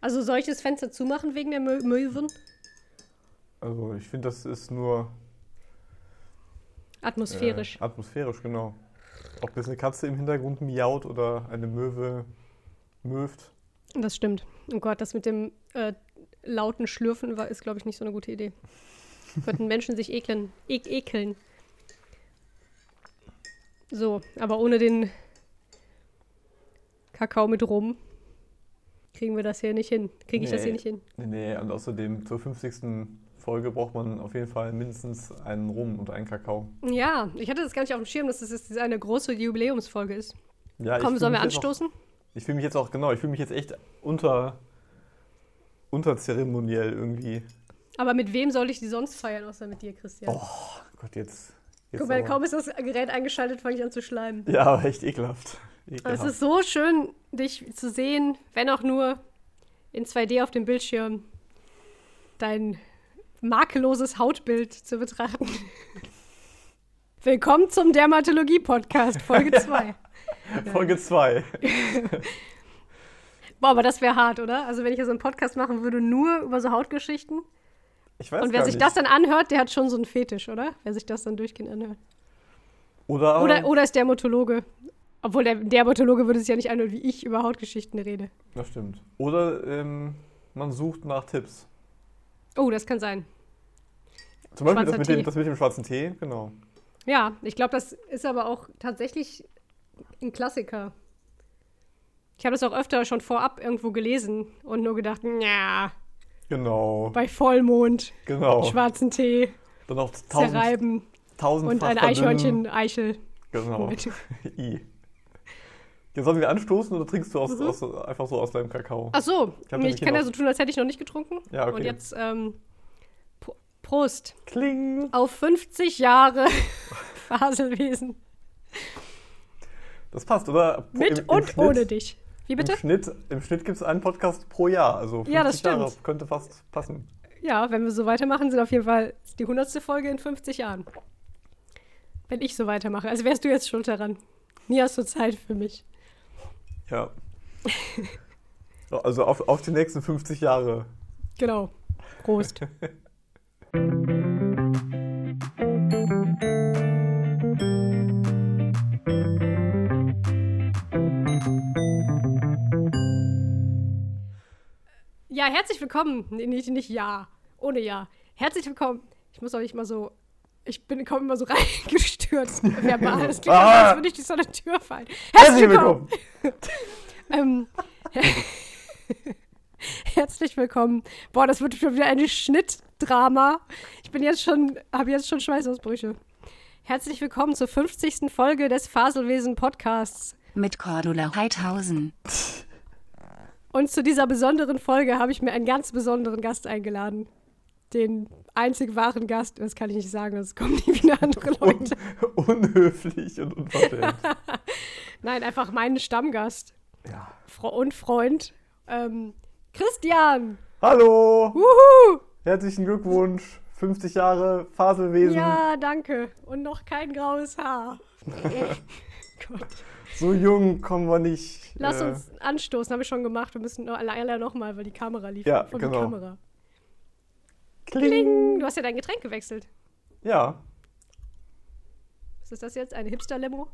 Also soll ich das Fenster zumachen wegen der Mö Möwen? Also ich finde, das ist nur Atmosphärisch. Äh, atmosphärisch, genau. Ob jetzt eine Katze im Hintergrund miaut oder eine Möwe möft. Das stimmt. Oh Gott, das mit dem äh, lauten Schlürfen war, ist, glaube ich, nicht so eine gute Idee. Könnten Menschen sich ekeln, e ekeln. So, aber ohne den Kakao mit Rum kriegen wir das hier nicht hin. Kriege ich das hier nicht hin. Nee, nee, und außerdem zur 50. Folge braucht man auf jeden Fall mindestens einen Rum und einen Kakao. Ja, ich hatte das gar nicht auf dem Schirm, dass das jetzt eine große Jubiläumsfolge ist. Ja, Komm, sollen wir anstoßen? Auch, ich fühle mich jetzt auch, genau, ich fühle mich jetzt echt unter, unterzeremoniell irgendwie. Aber mit wem soll ich die sonst feiern, außer mit dir, Christian? Oh Gott, jetzt. Jetzt Guck mal, kaum ist das Gerät eingeschaltet, fange ich an zu schleimen. Ja, aber echt ekelhaft. Ekelhaft. Es ist so schön, dich zu sehen, wenn auch nur in 2D auf dem Bildschirm, dein makelloses Hautbild zu betrachten. Willkommen zum Dermatologie-Podcast, Folge 2. Folge 2. Boah, aber das wäre hart, oder? Also, wenn ich jetzt einen Podcast machen würde, nur über so Hautgeschichten. Ich weiß Und wer sich nicht. das dann anhört, der hat schon so einen Fetisch, oder? Wer sich das dann durchgehend anhört. Oder, Oder, oder ist Dermatologe. Obwohl der Dermatologe würde sich ja nicht anhören, wie ich über Hautgeschichten rede. Das stimmt. Oder ähm, man sucht nach Tipps. Oh, das kann sein. Zum Beispiel das mit, dem, das mit dem schwarzen Tee, genau. Ja, ich glaube, das ist aber auch tatsächlich ein Klassiker. Ich habe das auch öfter schon vorab irgendwo gelesen und nur gedacht, ja, Genau, bei Vollmond, genau. schwarzen Tee, Dann auch tausend, zerreiben tausendfach und ein. Eichhörnchen, Eichel. Genau. I. Jetzt sollen wir anstoßen oder trinkst du aus, Mhm. aus, einfach so aus deinem Kakao? Ach so, Ich ich, hab nämlich kann ja so tun, als hätte ich noch nicht getrunken. Ja, okay. Und jetzt ähm, Pro- Prost Kling! auf 50 Jahre Faselwesen. Das passt, oder? Mit im- im und Schnitt- ohne dich. Wie bitte? Im Schnitt, im Schnitt gibt es einen Podcast pro Jahr. Also 50 Ja, das Jahre stimmt. könnte fast passen. Ja, wenn wir so weitermachen, sind auf jeden Fall die 100. Folge in 50 Jahren. Wenn ich so weitermache. Also wärst du jetzt schuld daran. Nie hast du Zeit für mich. Ja. Also auf, auf die nächsten 50 Jahre. Genau. Prost. Ja, herzlich willkommen. Nee, nicht, nicht ja. Ohne ja. Herzlich willkommen. Ich muss auch nicht mal so. Ich bin komme immer so reingestürzt. Verbal. Das klingt, Ah. als würde ich durch so eine Tür fallen. Herzlich willkommen. Ähm, Herzlich willkommen. Boah, das wird schon wieder ein Schnittdrama. Ich bin jetzt schon, habe jetzt schon Schweißausbrüche. Herzlich willkommen zur 50. Folge des Faselwesen Podcasts. mit Cordula Heidhausen. Und zu dieser besonderen Folge habe ich mir einen ganz besonderen Gast eingeladen. Den einzig wahren Gast, das kann ich nicht sagen, das kommen nie wieder andere Un Leute. unhöflich und unverschämt. Nein, einfach meinen Stammgast ja. Und Freund. Ähm, Christian! Hallo! Wuhu! Herzlichen Glückwunsch. 50 Jahre Faselwesen. Ja, danke. Und noch kein graues Haar. Gott. So jung kommen wir nicht. Lass äh, uns anstoßen, habe ich schon gemacht. Wir müssen noch, leider noch mal, weil die Kamera lief. Ja, Von genau. der Kamera. Kling. Kling! Du hast ja dein Getränk gewechselt. Ja, Was ist das jetzt? Eine Hipster-Limo?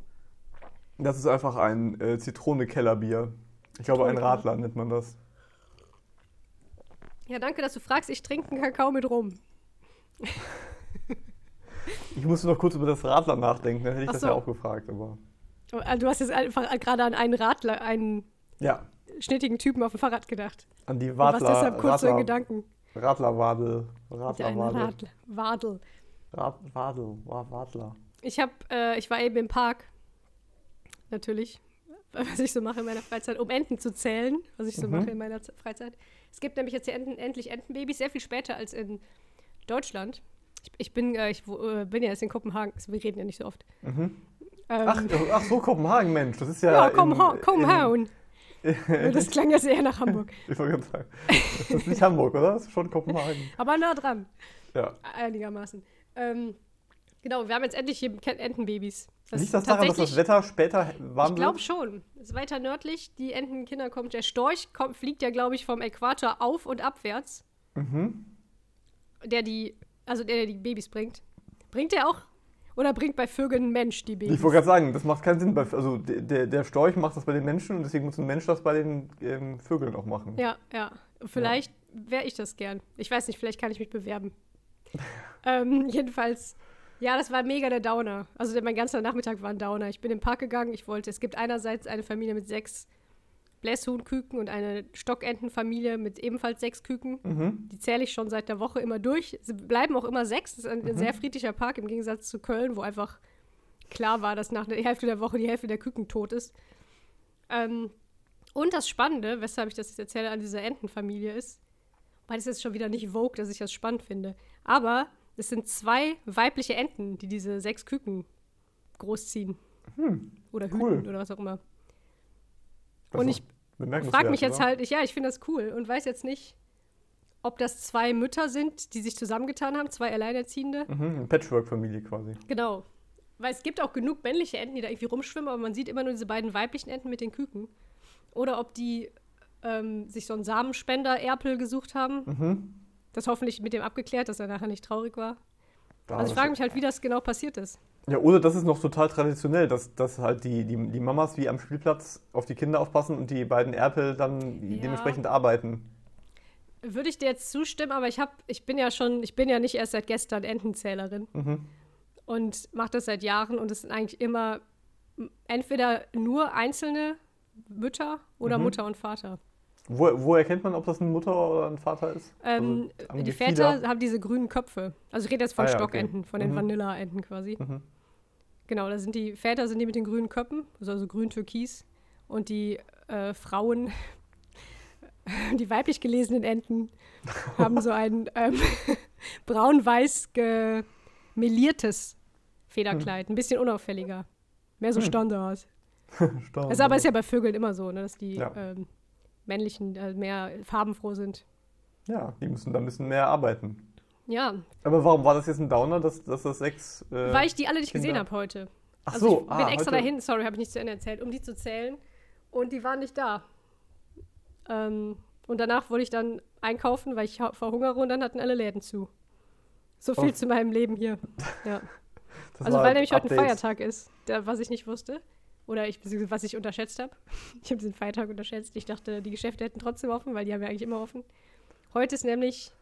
das ist einfach ein äh, Zitrone-Kellerbier. Ich glaube, ein. Radler nennt man das. Ja, danke, dass du fragst. Ich trinke einen Kakao mit Rum. Ich musste noch kurz über das Radler nachdenken, dann hätte ich Ach das so. ja auch gefragt, aber. Äh, Du hast jetzt einfach gerade an einen Radler, einen Ja, schnittigen Typen auf dem Fahrrad gedacht. an die Und warst Wadler, deshalb kurz so in Radler, Gedanken. Radlerwadel. Radlerwadel. Radler. Wadel. Rad, Wadel, Wa- Wadler. Ich hab, äh, ich war eben im Park. Natürlich. Was ich so mache in meiner Freizeit, um Enten zu zählen, was ich so Mhm. mache in meiner Freizeit. Es gibt nämlich jetzt Enten, endlich Entenbabys, sehr viel später als in Deutschland. Ich, ich bin, äh, ich äh, bin ja jetzt in Kopenhagen, also wir reden ja nicht so oft. Mhm. Ähm, Ach, ach so, Kopenhagen, Mensch. Das ist ja. ja, hauen. Das klang jetzt eher nach Hamburg. Ich wollte gerade sagen. Das ist nicht Hamburg, oder? Das ist schon Kopenhagen. Aber nah dran. Ja. Einigermaßen. Ähm, genau, wir haben jetzt endlich hier Entenbabys. Das Liegt das daran, dass das Wetter später warm Ich glaube wird? schon. Ist weiter nördlich. Die Entenkinder kommt. Der Storch kommt, fliegt ja, glaube ich, vom Äquator auf und abwärts. Mhm. Der die, also der, der die Babys bringt. Bringt der auch? Oder bringt bei Vögeln ein Mensch die Babys? Ich wollte gerade sagen, das macht keinen Sinn. Bei, also der- der, Storch macht das bei den Menschen und deswegen muss ein Mensch das bei den ähm, Vögeln auch machen. Ja, ja. Vielleicht wäre ich das gern. Ich weiß nicht, vielleicht kann ich mich bewerben. ähm, jedenfalls, ja, das war mega der Downer. Also mein ganzer Nachmittag war ein Downer. Ich bin im Park gegangen. Ich wollte, es gibt einerseits eine Familie mit sechs Blässhuhnküken und eine Stockentenfamilie mit ebenfalls sechs Küken. Mhm. Die zähle ich schon seit der Woche immer durch. Sie bleiben auch immer sechs. Das ist ein, ein sehr friedlicher Park im Gegensatz zu Köln, wo einfach klar war, dass nach der Hälfte der Woche die Hälfte der Küken tot ist. Ähm, und das Spannende, weshalb ich das jetzt erzähle, an dieser Entenfamilie ist, weil ist jetzt schon wieder nicht Vogue, dass ich das spannend finde. Aber es sind zwei weibliche Enten, die diese sechs Küken großziehen. Oder hüten cool. oder was auch immer. Das Und ich frage mich jetzt oder? halt, ich, ja, ich finde das cool und weiß jetzt nicht, ob das zwei Mütter sind, die sich zusammengetan haben, zwei Alleinerziehende. Mhm, eine Patchwork-Familie quasi. Genau. Weil es gibt auch genug männliche Enten, die da irgendwie rumschwimmen, aber man sieht immer nur diese beiden weiblichen Enten mit den Küken. Oder ob die ähm, sich so einen Samenspender-Erpel gesucht haben. Mhm. Das hoffentlich mit dem abgeklärt, dass er nachher nicht traurig war. Da Also ich frage mich halt, wie das genau passiert ist. Ja, oder das ist noch total traditionell, dass, dass halt die, die, die Mamas wie am Spielplatz auf die Kinder aufpassen und die beiden Erpel dann Ja. dementsprechend arbeiten. Würde ich dir jetzt zustimmen, aber ich hab, ich bin ja schon, ich bin ja nicht erst seit gestern Entenzählerin Mhm. und mache das seit Jahren und es sind eigentlich immer entweder nur einzelne Mütter oder Mhm. Mutter und Vater. Wo, wo erkennt man, ob das eine Mutter oder ein Vater ist? Ähm, Also die? Väter haben diese grünen Köpfe. Also ich rede jetzt von Ah ja, Stockenten, okay. von den Mhm. Vanilla-Enten quasi. Mhm. Genau, da sind die Väter sind die mit den grünen Köpfen, also, also grün-türkis. Und die äh, Frauen, die weiblich gelesenen Enten, haben so ein ähm, braun-weiß gemeliertes Federkleid. Ein bisschen unauffälliger. Mehr so Hm. Standard. Stark. Also, aber ist ja bei Vögeln immer so, ne, dass die Ja. ähm, männlichen äh, mehr farbenfroh sind. ja, die müssen da ein bisschen mehr arbeiten. Ja, Aber warum war das jetzt ein Downer, dass, dass das sechs. Äh, weil ich die alle nicht Kinder- gesehen habe heute. Ach Also so, ich bin ah, extra heute- dahin, sorry, habe ich nicht zu Ende erzählt, um die zu zählen. Und die waren nicht da. Ähm, und danach wollte ich dann einkaufen, weil ich verhungere und dann hatten alle Läden zu. So viel Oh. zu meinem Leben hier. Ja. Also weil nämlich heute ein Updates. Feiertag ist, der, was ich nicht wusste. Oder ich, beziehungsweise was ich unterschätzt habe. Ich habe diesen Feiertag unterschätzt. Ich dachte, die Geschäfte hätten trotzdem offen, weil die haben ja eigentlich immer offen. Heute ist nämlich,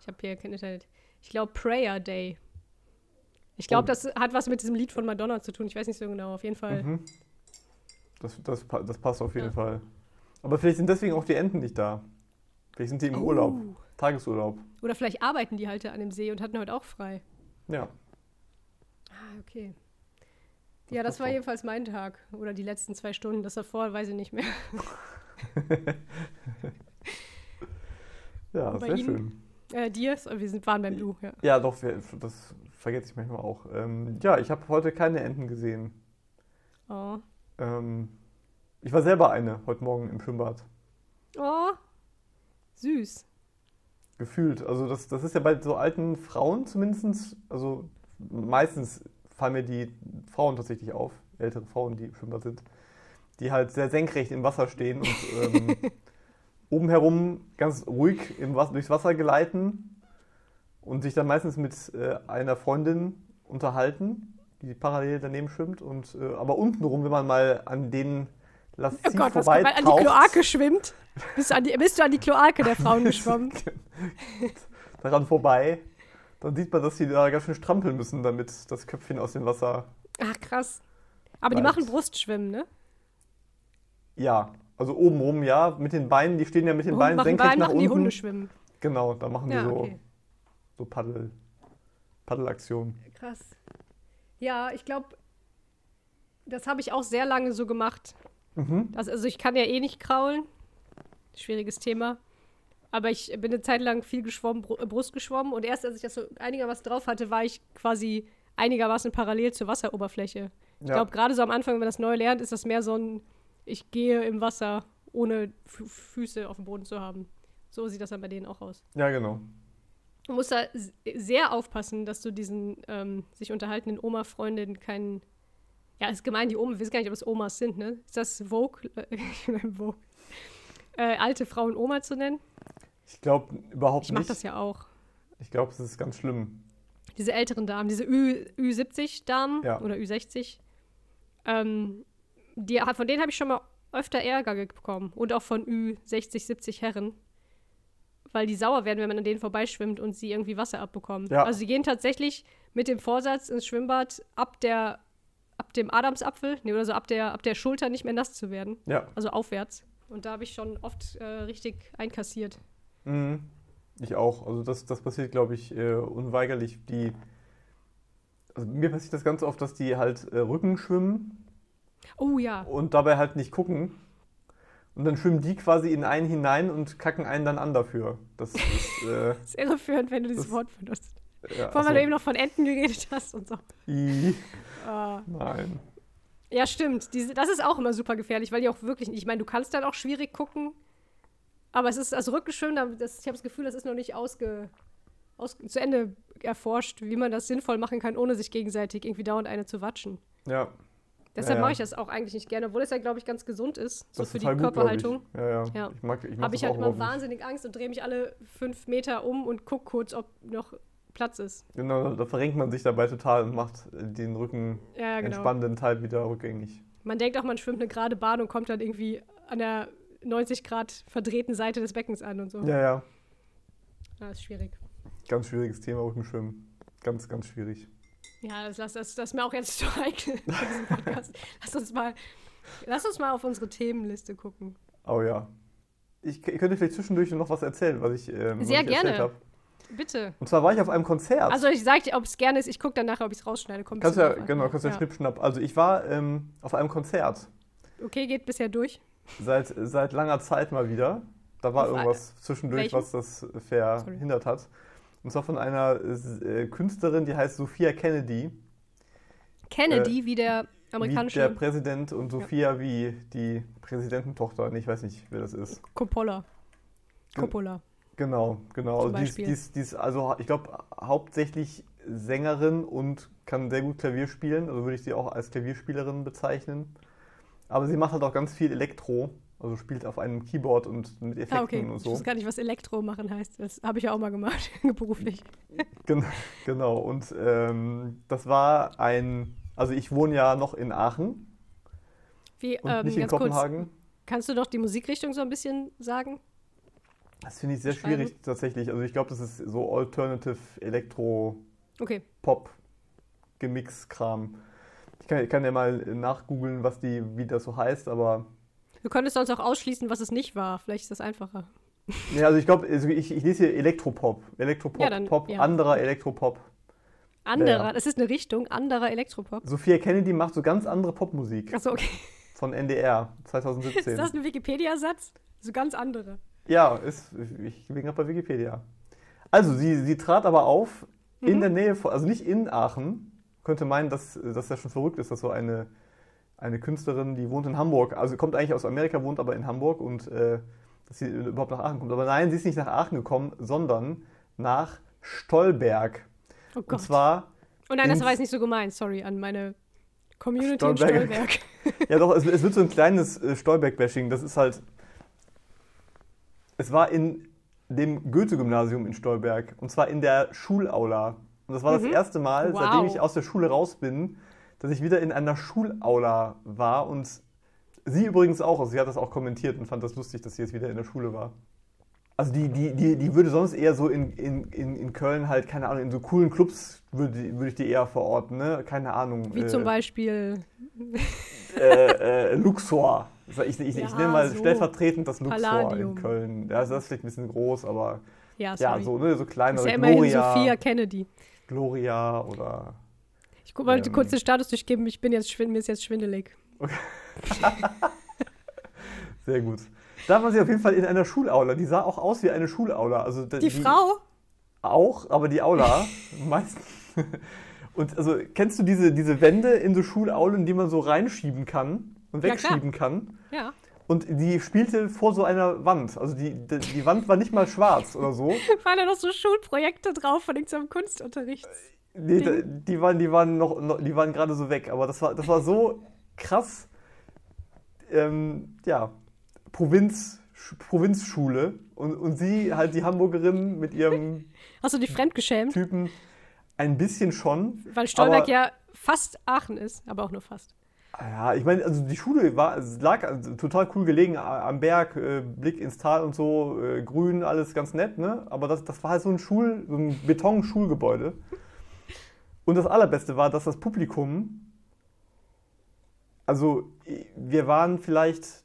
ich habe hier kein Internet, ich glaube Prayer Day. Ich glaube, Oh. das hat was mit diesem Lied von Madonna zu tun. Ich weiß nicht so genau. Auf jeden Fall. Mhm. Das, das, das passt auf jeden Ja. Fall. Aber vielleicht sind deswegen auch die Enten nicht da. Vielleicht sind die im Urlaub. Oh. Tagesurlaub. Oder vielleicht arbeiten die halt an dem See und hatten heute auch frei. Ja. Ah, okay. Ja, das war jedenfalls mein Tag. Oder die letzten zwei Stunden. Das davor weiß ich nicht mehr. Ja, sehr Ihnen? schön. Äh, dir? Wir sind, waren beim Du, ja. Ja, doch, wir, das vergesse ich manchmal auch. Ähm, ja, ich habe heute keine Enten gesehen. Oh. Ähm, ich war selber eine heute Morgen im Schwimmbad. Oh. Süß. Gefühlt. Also das, das ist ja bei so alten Frauen zumindest, also meistens fallen mir die Frauen tatsächlich auf, ältere Frauen, die im Schwimmbad sind, die halt sehr senkrecht im Wasser stehen und ähm, oben herum ganz ruhig im durchs Wasser gleiten und sich dann meistens mit äh, einer Freundin unterhalten, die parallel daneben schwimmt. Und, äh, aber untenrum, wenn man mal an den Oh Lasziv Gott, was vorbei kommt, weil an die Kloake schwimmt? Bist du an die, bist du an die Kloake der Frauen geschwommen? daran vorbei, dann sieht man, dass die da ganz schön strampeln müssen, damit das Köpfchen aus dem Wasser. Ach, krass. Aber die Bleibt. machen Brustschwimmen, ne? Ja, also oben rum, ja, mit den Beinen, die stehen ja mit den Beinen machen, senkrecht Bein nach machen die unten. Hunde schwimmen. Genau, da machen die Ja, so, okay. so Paddel, Paddelaktionen. Krass. Ja, ich glaube, das habe ich auch sehr lange so gemacht. Mhm. Das, also ich kann ja eh nicht kraulen. Schwieriges Thema. Aber ich bin eine Zeit lang viel geschwommen, äh, Brust geschwommen. Und erst als ich das so einigermaßen drauf hatte, war ich quasi einigermaßen parallel zur Wasseroberfläche. Ich Ja. glaube, gerade so am Anfang, wenn man das neu lernt, ist das mehr so ein, ich gehe im Wasser, ohne Fü- Füße auf dem Boden zu haben. So sieht das dann bei denen auch aus. ja, genau. Du musst da sehr aufpassen, dass du diesen ähm, sich unterhaltenden Oma-Freundin keinen Ja, ist gemein, die Oma, wir wissen gar nicht, ob es Omas sind, ne? Ist das Vogue? Vogue. Äh, alte Frauen Oma zu nennen? Ich glaube überhaupt Ich mache nicht. das ja auch. Ich glaube, es ist ganz schlimm. Diese älteren Damen, diese Ü, Ü70-Damen Ja. oder Ü60, ähm, die, von denen habe ich schon mal öfter Ärger bekommen. Und auch von Ü60, 70 Herren. Weil die sauer werden, wenn man an denen vorbeischwimmt und sie irgendwie Wasser abbekommen. Ja. Also sie gehen tatsächlich mit dem Vorsatz ins Schwimmbad ab der ab dem Adamsapfel, nee, oder so ab der, ab der Schulter nicht mehr nass zu werden. Ja. Also aufwärts. Und da habe ich schon oft äh, richtig einkassiert. Mhm. Ich auch. Also das, das passiert, glaube ich, äh, unweigerlich. Die, also mir passiert das ganz oft, dass die halt äh, Rücken schwimmen Oh ja. und dabei halt nicht gucken. Und dann schwimmen die quasi in einen hinein und kacken einen dann an dafür. Das ist, äh, Das ist irreführend, wenn du dieses Wort benutzt. ja, Vor allem, weil du eben noch von Enten geredet hast und so. I, Ah. nein. Ja, stimmt. Diese, das ist auch immer super gefährlich, weil die auch wirklich, ich meine, du kannst dann auch schwierig gucken, aber es ist, also da- das, ich habe das Gefühl, das ist noch nicht ausge, aus, zu Ende erforscht, wie man das sinnvoll machen kann, ohne sich gegenseitig irgendwie dauernd eine zu watschen. Ja, Deshalb Ja, ja. mache ich das auch eigentlich nicht gerne, obwohl es ja, glaube ich, ganz gesund ist, so das ist für die total gut, Körperhaltung. Ich. Ja, ja, Ja. Ich mag, ich Habe ich halt immer nicht. wahnsinnig Angst und drehe mich alle fünf Meter um und gucke kurz, ob noch Platz ist. Genau, da verrenkt man sich dabei total und macht den Rücken Ja, genau. entspannenden Teil wieder rückgängig. Man denkt auch, man schwimmt eine gerade Bahn und kommt dann irgendwie an der 90 Grad verdrehten Seite des Beckens an und so. Ja, ja. Ja, ist schwierig. Ganz schwieriges Thema, Rückenschwimmen. Ganz, ganz schwierig. Ja, das, das, das, das ist mir auch jetzt zu heikel für diesen Podcast. Lass uns mal, lass uns mal auf unsere Themenliste gucken. Oh ja. Ich, ich könnte vielleicht zwischendurch noch was erzählen, was ich, ähm, was Sehr ich erzählt gerne. habe. Bitte. Und zwar war ich auf einem Konzert. Also ich sag dir, ob es gerne ist. Ich gucke dann nachher, ob ich es rausschneide. Kommt kannst ja, genau, kannst du ja, schnippschnapp. Also ich war ähm, auf einem Konzert. Okay, geht bisher durch. Seit, seit langer Zeit mal wieder. Da war irgendwas zwischendurch, welchem? was das verhindert hat. Und zwar von einer äh, Künstlerin, die heißt Sophia Kennedy. Kennedy, wie der Äh, Wie amerikanische der Präsident und Sophia wie die Präsidententochter. Nee, Ich weiß nicht, wer das ist. Coppola. Coppola. Genau, genau. Zum Also die, die, ist, die ist also, ich glaube, hauptsächlich Sängerin und kann sehr gut Klavier spielen. Also würde ich sie auch als Klavierspielerin bezeichnen. Aber sie macht halt auch ganz viel Elektro. Also spielt auf einem Keyboard und mit Effekten Ah, okay. und Ich so. weiß gar nicht, was Elektro machen heißt. Das habe ich ja auch mal gemacht, beruflich. Gen genau. Und ähm, das war ein. Also ich wohne ja noch in Aachen Wie, und ähm, nicht in ganz kurz, Kopenhagen. kannst du doch die Musikrichtung so ein bisschen sagen? Das finde ich sehr schwierig tatsächlich. Also ich glaube, das ist so Alternative Elektro Okay. Pop Gemix Kram. Ich kann, ich kann ja mal nachgoogeln, was die, wie das so heißt, aber Du könntest sonst auch ausschließen, was es nicht war. Vielleicht ist das einfacher. ja, also ich glaube, also ich, ich lese hier Elektropop, Elektropop, Ja, dann- Pop, ja. anderer Elektropop. Anderer, Ja. das ist eine Richtung, anderer Elektropop. Sophia Kennedy macht so ganz andere Popmusik Achso, okay. von NDR Ist 2017. das ein Wikipedia-Satz? So ganz andere. Ja, ist, ich bin gerade bei Wikipedia. Also, sie, sie trat aber auf in Mhm. der Nähe, von, also nicht in Aachen. Könnte meinen, dass, dass das schon verrückt ist, dass so eine, eine Künstlerin, die wohnt in Hamburg, also kommt eigentlich aus Amerika, wohnt aber in Hamburg und äh, dass sie überhaupt nach Aachen kommt. Aber nein, sie ist nicht nach Aachen gekommen, sondern nach Stolberg. Oh Und Gott. zwar, oh nein, das war jetzt nicht so gemeint. Sorry an meine Community in Stolberg. Stolberg. ja doch, es, es wird so ein kleines äh, Stolberg-Bashing. Das ist halt, es war in dem Goethe-Gymnasium in Stolberg und zwar in der Schulaula. Und das war das Mhm. erste Mal, Wow. seitdem ich aus der Schule raus bin, dass ich wieder in einer Schulaula war und sie übrigens auch. Also sie hat das auch kommentiert und fand das lustig, dass sie jetzt wieder in der Schule war. Also die, die, die, die würde sonst eher so in, in, in, in Köln halt, keine Ahnung, in so coolen Clubs würde, würde ich die eher verorten, ne? Keine Ahnung. Wie äh, zum Beispiel äh, äh, Luxor. Ich, ich, ich, ich Ja, nenne mal so. stellvertretend das Luxor Palladium. in Köln. Ja, also das ist vielleicht ein bisschen groß, aber Ja, ja, so, ne, so das kleinere ist ja immerhin Gloria, Sophia Kennedy. Gloria oder. Ich guck- wollte Ähm. kurz den Status durchgeben. Ich bin jetzt mir ist jetzt schwindelig. Sehr gut. Da war sie auf jeden Fall in einer Schulaula. Die sah auch aus wie eine Schulaula. Also Die, Frau? Auch, aber die Aula meistens. Und also kennst du diese, diese Wände in so Schulaulen, die man so reinschieben kann und Ja, wegschieben kann? Ja. Und die spielte vor so einer Wand. Also die, die, die Wand war nicht mal schwarz oder so. Waren da noch so Schulprojekte drauf von irgendeinem Kunstunterricht? Nee, da- die waren, die waren noch, noch die waren gerade so weg, aber das war, das war so krass. Ähm, ja, Provinz, Sch- Provinzschule und, und sie halt die Hamburgerin mit ihrem Hast du dich fremdgeschämt? Typen ein bisschen schon. Weil Stolberg ja fast Aachen ist, aber auch nur fast. Ja, ich meine, also die Schule war, lag total cool gelegen am Berg, äh, Blick ins Tal und so, äh, grün, alles ganz nett, ne? Aber das, das war halt so ein Schul, so ein Beton-Schulgebäude. Und das Allerbeste war, dass das Publikum, also wir waren vielleicht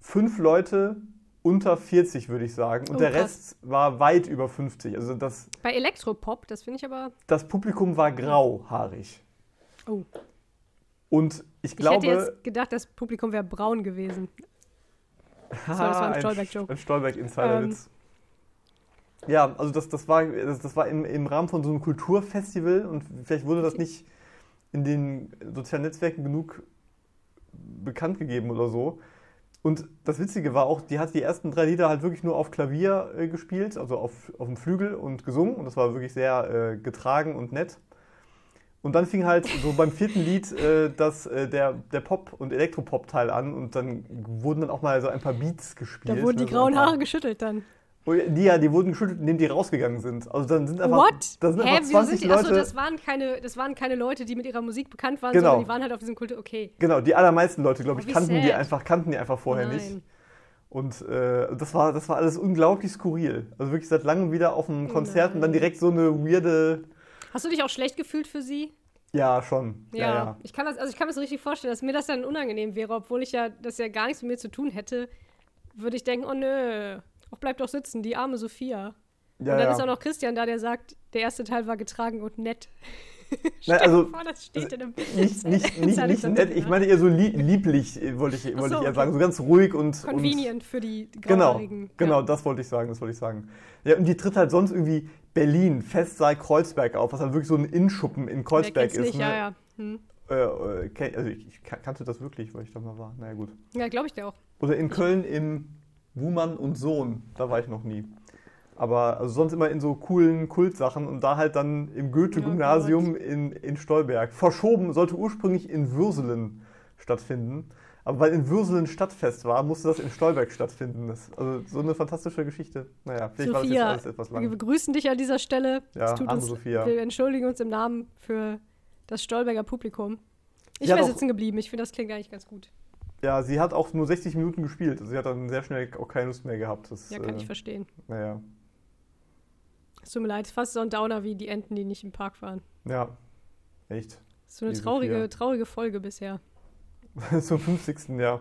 fünf Leute unter 40, würde ich sagen. Und Oh, der. Rest war weit über 50. Also das, Bei Elektropop, das finde ich aber. das Publikum war grauhaarig. Oh. Und ich Ich glaube. hätte jetzt gedacht, das Publikum wäre braun gewesen. das war ein Stolberg-Joke. Ein Stolberg-Insider-Witz. Ja, also das, das war, das, das war im, im Rahmen von so einem Kulturfestival und vielleicht wurde das nicht in den sozialen Netzwerken genug bekannt gegeben oder so. Und das Witzige war auch, die hat die ersten drei Lieder halt wirklich nur auf Klavier äh, gespielt, also auf, auf dem Flügel und gesungen. Und das war wirklich sehr äh, getragen und nett. Und dann fing halt so beim vierten Lied äh, das, äh, der, der Pop- und Elektropop-Teil an und dann wurden dann auch mal so ein paar Beats gespielt. Da wurden die ne, so ein grauen Haare geschüttelt dann. Oh, Die, ja, die wurden geschüttelt, indem die rausgegangen sind. Also dann sind einfach, What? da sind Hä, einfach wieso 20 sind die? Achso, Leute. das waren, keine, das waren keine Leute, die mit ihrer Musik bekannt waren, Genau. sondern die waren halt auf diesem Kultur. Okay. Genau, die allermeisten Leute, glaube Oh, ich, wie kannten die einfach, kannten die einfach vorher Nein. nicht. Und äh, das, war, das war alles unglaublich skurril. Also wirklich seit langem wieder auf einem Konzert und dann Nein. direkt so eine weirde. Hast du dich auch schlecht gefühlt für sie? Ja, schon. Ja, ja. Ich kann das, also ich kann mir das richtig vorstellen, dass mir das dann unangenehm wäre, obwohl ich ja das ja gar nichts mit mir zu tun hätte, würde ich denken, oh nö, auch bleib doch sitzen, die arme Sophia. ja, und dann ja. ist auch noch Christian da, der sagt, der erste Teil war getragen und nett. Nein, also, vor, das steht in einem Nicht, nicht, nicht, nicht nett, ich ja. meine eher so lie lieblich, äh, wollte ich, wollte so, ich eher okay. sagen. So ganz ruhig und. und Convenient für die Genau, Grauhaarigen. genau, Ja. das wollte ich sagen, das wollte ich sagen. Ja, und die tritt halt sonst irgendwie Berlin, Festsaal Kreuzberg auf, was halt wirklich so ein Innschuppen in Kreuzberg ist. nicht, ne? ja, ja. Hm. Äh, äh, kenn- also ich, ich kan- kannte das wirklich, weil ich da mal war. Naja, gut. Ja, glaube ich dir auch. Oder in Köln im Wumann und Sohn, da war ich noch nie. Aber also sonst immer in so coolen Kultsachen und da halt dann im Goethe-Gymnasium in, in Stolberg. Verschoben, sollte ursprünglich in Würselen stattfinden. Aber weil in Würselen Stadtfest war, musste das in Stolberg stattfinden. Das, also so eine fantastische Geschichte. Naja, vielleicht war das jetzt Sophia, alles etwas wir lang. begrüßen dich an dieser Stelle. Ja, Es tut uns, Sophia. Wir entschuldigen uns im Namen für das Stolberger Publikum. Ich wäre sitzen geblieben. Ich finde, das klingt eigentlich ganz gut. Ja, sie hat auch nur 60 Minuten gespielt. Also sie hat dann sehr schnell auch keine Lust mehr gehabt. Das, Ja, kann äh, ich verstehen. Naja, Es tut mir leid, fast so ein Downer wie die Enten, die nicht im Park waren. ja, echt. So eine Die traurige, Sophia. traurige Folge bisher. Zum 50. Jahr.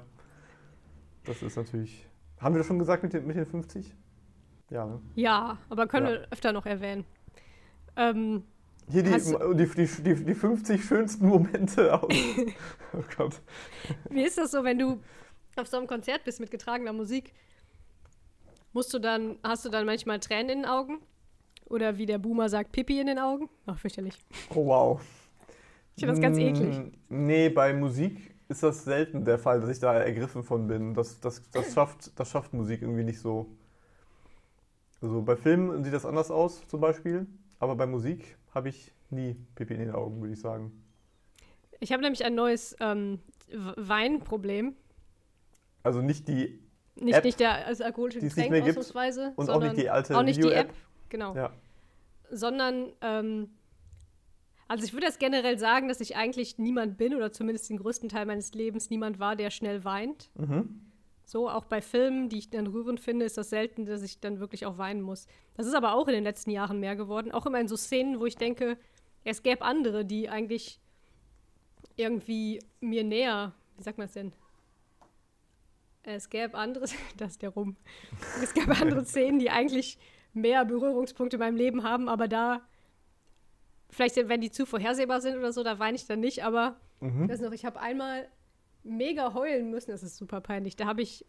Das ist natürlich. Haben wir das schon gesagt mit den, mit den 50? Ja, ne? Ja, aber können Ja. wir öfter noch erwähnen. Ähm, Hier die, die, die, die, die 50 schönsten Momente aus. oh Gott. wie ist das so, wenn du auf so einem Konzert bist mit getragener Musik? Musst du dann, hast du dann manchmal Tränen in den Augen? Oder wie der Boomer sagt, Pipi in den Augen? Ach, fürchterlich. Oh wow. Ich finde das ganz eklig. Mm, Nee, bei Musik ist das selten der Fall, dass ich da ergriffen von bin. Das, das, das, schafft, das schafft Musik irgendwie nicht so. Also bei Filmen sieht das anders aus, zum Beispiel. Aber bei Musik habe ich nie Pipi in den Augen, würde ich sagen. Ich habe nämlich ein neues ähm, Weinproblem. Also nicht die Nicht, App, nicht der also alkoholische die es nicht Getränk ausnahmsweise, und auch nicht die alte auch nicht die Video-App. App, genau. Ja. Sondern, ähm, also ich würde jetzt generell sagen, dass ich eigentlich niemand bin oder zumindest den größten Teil meines Lebens niemand war, der schnell weint. Mhm. So, auch bei Filmen, die ich dann rührend finde, ist das selten, dass ich dann wirklich auch weinen muss. Das ist aber auch in den letzten Jahren mehr geworden. Auch immer in so Szenen, wo ich denke, es gäbe andere, die eigentlich irgendwie mir näher, wie sagt man es denn? Es gäbe andere, das ist der Rum. Es gäbe andere Szenen, die eigentlich mehr Berührungspunkte in meinem Leben haben, aber da, vielleicht wenn die zu vorhersehbar sind oder so, da weine ich dann nicht, aber Mhm. ich noch, ich habe einmal mega heulen müssen. Das ist super peinlich. Da habe ich,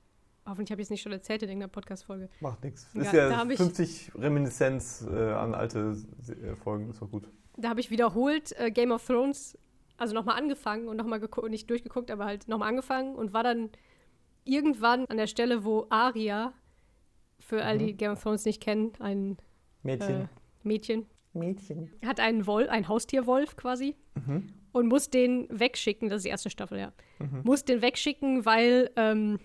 hoffentlich habe ich es nicht schon erzählt in irgendeiner Podcast-Folge. Macht nichts. Ja, Ist da ja ich- 50 Reminiszenz äh, an alte äh, Folgen, ist doch gut. Da habe ich wiederholt äh, Game of Thrones, also nochmal angefangen und nochmal geguckt, nicht durchgeguckt, aber halt nochmal angefangen und war dann irgendwann an der Stelle, wo Arya, für all die Game of Thrones nicht kennen, ein Mädchen. äh, Mädchen, Mädchen. hat einen Wolf, einen Haustierwolf quasi und muss den wegschicken, das ist die erste Staffel, ja. Muss den wegschicken, weil ähm,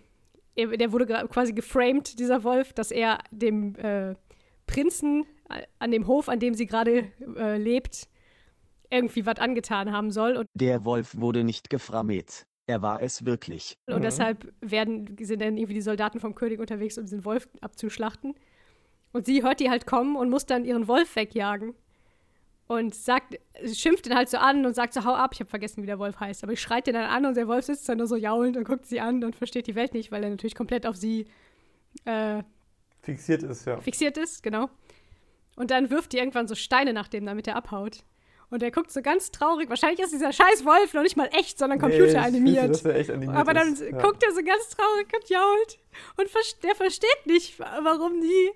er, der wurde quasi geframed, dieser Wolf, dass er dem äh, Prinzen äh, an dem Hof, an dem sie gerade äh, lebt, irgendwie was angetan haben soll. Und, Der Wolf wurde nicht geframmet. Er war es wirklich. und deshalb werden, sind dann irgendwie die Soldaten vom König unterwegs, um diesen Wolf abzuschlachten. Und sie hört die halt kommen und muss dann ihren Wolf wegjagen. Und sagt, schimpft ihn halt so an und sagt so, hau ab, ich habe vergessen, wie der Wolf heißt. Aber ich schreit den dann an und der Wolf sitzt dann nur so jaulend und guckt sie an und versteht die Welt nicht, weil er natürlich komplett auf sie äh, Fixiert ist, ja. fixiert ist, genau. Und dann wirft die irgendwann so Steine nach dem, damit er abhaut. Und er guckt so ganz traurig. Wahrscheinlich ist dieser scheiß Wolf noch nicht mal echt, sondern Nee, ich computeranimiert. wüsste, dass er echt animiert Aber dann ist. Ja. guckt er so ganz traurig und jault. Und der versteht nicht, warum die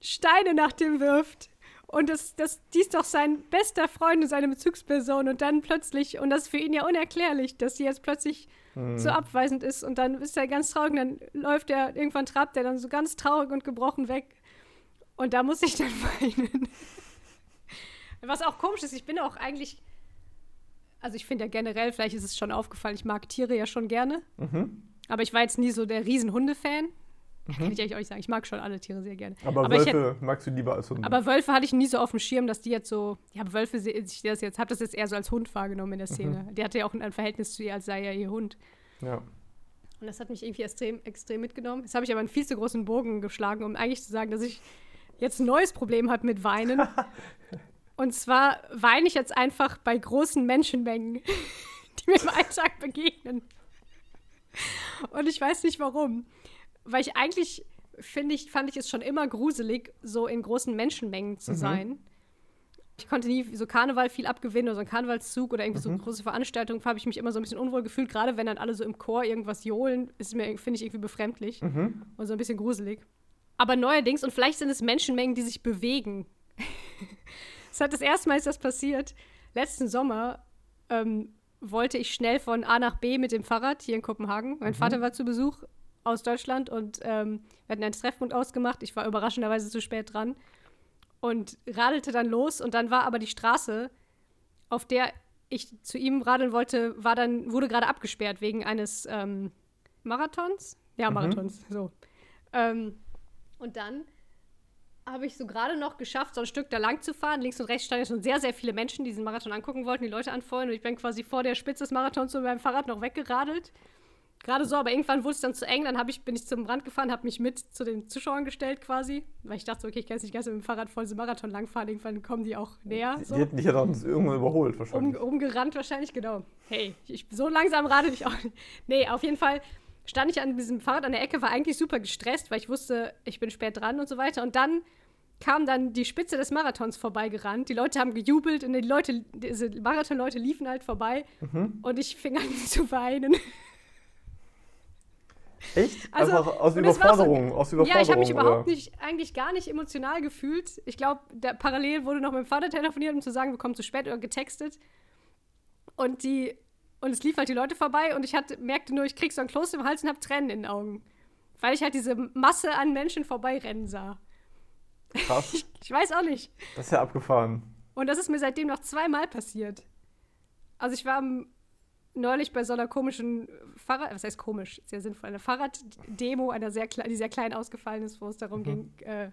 Steine nach dem wirft. Und das, das, die ist doch sein bester Freund und seine Bezugsperson. Und dann plötzlich, und das ist für ihn ja unerklärlich, dass sie jetzt plötzlich Mhm. so abweisend ist. Und dann ist er ganz traurig. Und dann läuft er, irgendwann trabt er dann so ganz traurig und gebrochen weg. Und da muss ich dann weinen. Was auch komisch ist, ich bin auch eigentlich. Also ich finde ja generell, vielleicht ist es schon aufgefallen, ich mag Tiere ja schon gerne. Mhm. Aber ich war jetzt nie so der riesen Hunde-Fan. Kann ich nicht sagen. Ich mag schon alle Tiere sehr gerne. Aber, Aber Wölfe magst du lieber als Hunde. Aber Wölfe hatte ich nie so auf dem Schirm, dass die jetzt so. Ja, Wölfe, ich das jetzt, habe das jetzt eher so als Hund wahrgenommen in der Szene. Die hatte ja auch ein Verhältnis zu ihr, als sei er ihr Hund. ja. Und das hat mich irgendwie extrem, extrem mitgenommen. Jetzt habe ich aber einen viel zu großen Bogen geschlagen, um eigentlich zu sagen, dass ich jetzt ein neues Problem habe mit Weinen. Und zwar weine ich jetzt einfach bei großen Menschenmengen, die mir im Alltag begegnen. Und ich weiß nicht warum. Weil ich eigentlich, finde ich, fand ich es schon immer gruselig, so in großen Menschenmengen zu sein. Ich konnte nie so Karneval viel abgewinnen oder so einen Karnevalszug oder irgendwie so große Veranstaltungen, habe ich mich immer so ein bisschen unwohl gefühlt, gerade wenn dann alle so im Chor irgendwas johlen, ist mir, finde ich, irgendwie befremdlich und so ein bisschen gruselig. Aber neuerdings, und vielleicht sind es Menschenmengen, die sich bewegen. Es hat das erste Mal ist das passiert. Letzten Sommer ähm, wollte ich schnell von A nach B mit dem Fahrrad hier in Kopenhagen. Mein Vater war zu Besuch aus Deutschland und ähm, wir hatten einen Treffpunkt ausgemacht. Ich war überraschenderweise zu spät dran und radelte dann los. Und dann war aber die Straße, auf der ich zu ihm radeln wollte, war dann, wurde gerade abgesperrt wegen eines ähm, Marathons. Ja, Marathons, so. Ähm, und dann habe ich so gerade noch geschafft, so ein Stück da lang zu fahren. Links und rechts standen schon sehr, sehr viele Menschen, die diesen Marathon angucken wollten, die Leute anfeuern. Und ich bin quasi vor der Spitze des Marathons mit meinem Fahrrad noch weggeradelt. Gerade so, aber irgendwann wurde es dann zu eng. Dann ich, bin ich zum Rand gefahren, habe mich mit zu den Zuschauern gestellt quasi. Weil ich dachte, okay, ich kann jetzt nicht ganz mit dem Fahrrad voll diesen Marathon langfahren. Irgendwann kommen die auch näher. Die, So. die hätten dich ja dann irgendwann überholt, Um, wahrscheinlich. umgerannt wahrscheinlich, genau. Hey, ich, so langsam radel ich auch nicht. Nee, auf jeden Fall stand ich an diesem Fahrrad an der Ecke, war eigentlich super gestresst, weil ich wusste, ich bin spät dran und so weiter. Und dann kam dann die Spitze des Marathons vorbeigerannt. Die Leute haben gejubelt und die Leute, diese Marathon-Leute liefen halt vorbei. Mhm. Und ich fing an zu weinen. Echt? Also, Einfach aus war so- Überforderung. aus Überforderung. Ja, ich habe mich oder? überhaupt nicht, eigentlich gar nicht emotional gefühlt. Ich glaube, parallel wurde noch mit dem Vater telefoniert, um zu sagen, wir kommen zu spät oder getextet. Und die, und es liefen halt die Leute vorbei und ich hatte, merkte nur, ich krieg so ein Kloß im Hals und habe Tränen in den Augen. Weil ich halt diese Masse an Menschen vorbeirennen sah. Krass. Ich weiß auch nicht. Das ist ja abgefahren. Und das ist mir seitdem noch zweimal passiert. Also ich war am, neulich bei so einer komischen Fahrrad, was heißt komisch, sehr sinnvoll, eine Fahrraddemo, einer sehr klein, die sehr klein ausgefallen ist, wo es darum ging, äh,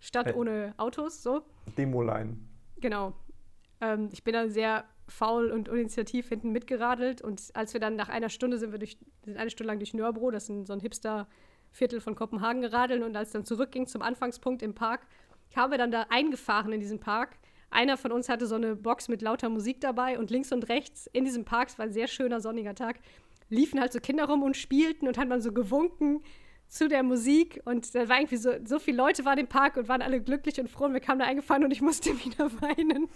Stadt Hey. ohne Autos, so. Demo-Line. Genau. Ähm, ich bin dann sehr faul und uninitiativ hinten mitgeradelt und als wir dann nach einer Stunde sind wir durch, sind eine Stunde lang durch Nörbro, das ist so ein Hipster-Viertel von Kopenhagen geradelt und als dann zurückging zum Anfangspunkt im Park, kamen wir dann da eingefahren in diesen Park. Einer von uns hatte so eine Box mit lauter Musik dabei und links und rechts in diesem Park, es war ein sehr schöner sonniger Tag, liefen halt so Kinder rum und spielten und hat man so gewunken zu der Musik und da war irgendwie so, so viele Leute waren im Park und waren alle glücklich und froh und wir kamen da eingefahren und ich musste wieder weinen.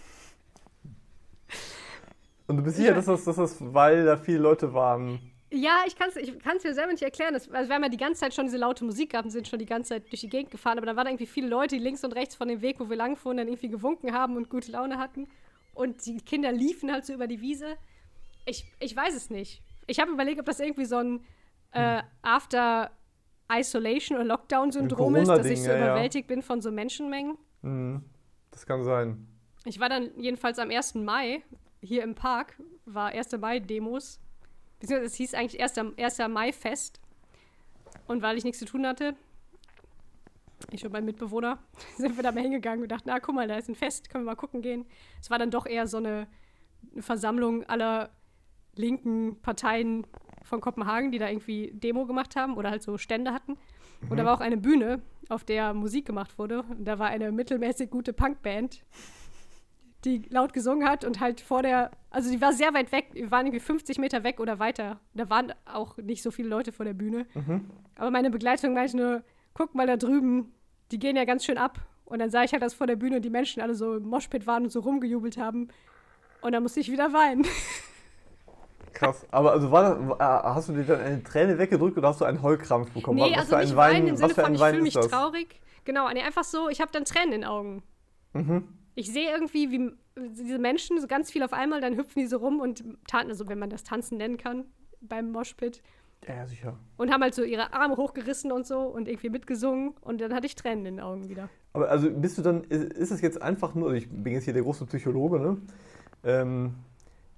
Und du bist sicher, dass das, dass das, weil da viele Leute waren. Ja, ich kann es ich kann's mir selber nicht erklären. Das, also wir haben ja die ganze Zeit schon diese laute Musik gehabt und sind schon die ganze Zeit durch die Gegend gefahren, aber dann waren da irgendwie viele Leute, die links und rechts von dem Weg, wo wir langfuhren, dann irgendwie gewunken haben und gute Laune hatten. Und die Kinder liefen halt so über die Wiese. Ich, ich weiß es nicht. Ich habe überlegt, ob das irgendwie so ein äh, After Isolation oder Lockdown-Syndrom ist, dass ich so ja, ja. überwältigt bin von so Menschenmengen. Mhm. Das kann sein. ich war dann jedenfalls am 1. Mai hier im Park, war 1. Mai-Demos. Es hieß eigentlich 1. 1. Mai-Fest. Und weil ich nichts zu tun hatte, ich und mein Mitbewohner, sind wir da mal hingegangen und dachten, na guck mal, da ist ein Fest, können wir mal gucken gehen. Es war dann doch eher so eine, eine Versammlung aller linken Parteien von Kopenhagen, die da irgendwie Demo gemacht haben oder halt so Stände hatten. Und da war auch eine Bühne, auf der Musik gemacht wurde. Und da war eine mittelmäßig gute Punkband, die laut gesungen hat und halt vor der, also die war sehr weit weg, wir waren irgendwie 50 Meter weg oder weiter. Da waren auch nicht so viele Leute vor der Bühne. Aber meine Begleitung meinte nur, guck mal da drüben, die gehen ja ganz schön ab. Und dann sah ich halt, dass vor der Bühne die Menschen alle so im Moshpit waren und so rumgejubelt haben. Und dann musste ich wieder weinen. Krass. Aber also war das, äh, hast du dir dann eine Träne weggedrückt oder hast du einen Heulkrampf bekommen? nee, was also nicht Wein, weinen im Sinne von, ich fühle mich das? traurig. Genau, nee, einfach so, ich habe dann Tränen in den Augen. Mhm. Ich sehe irgendwie, wie diese Menschen, so ganz viel auf einmal, dann hüpfen die so rum und tanzen, also wenn man das Tanzen nennen kann, beim Moshpit. Ja, ja, sicher. Und haben halt so ihre Arme hochgerissen und so und irgendwie mitgesungen. Und dann hatte ich Tränen in den Augen wieder. Aber also bist du dann, ist, es jetzt einfach nur, ich bin jetzt hier der große Psychologe, ne? Ähm,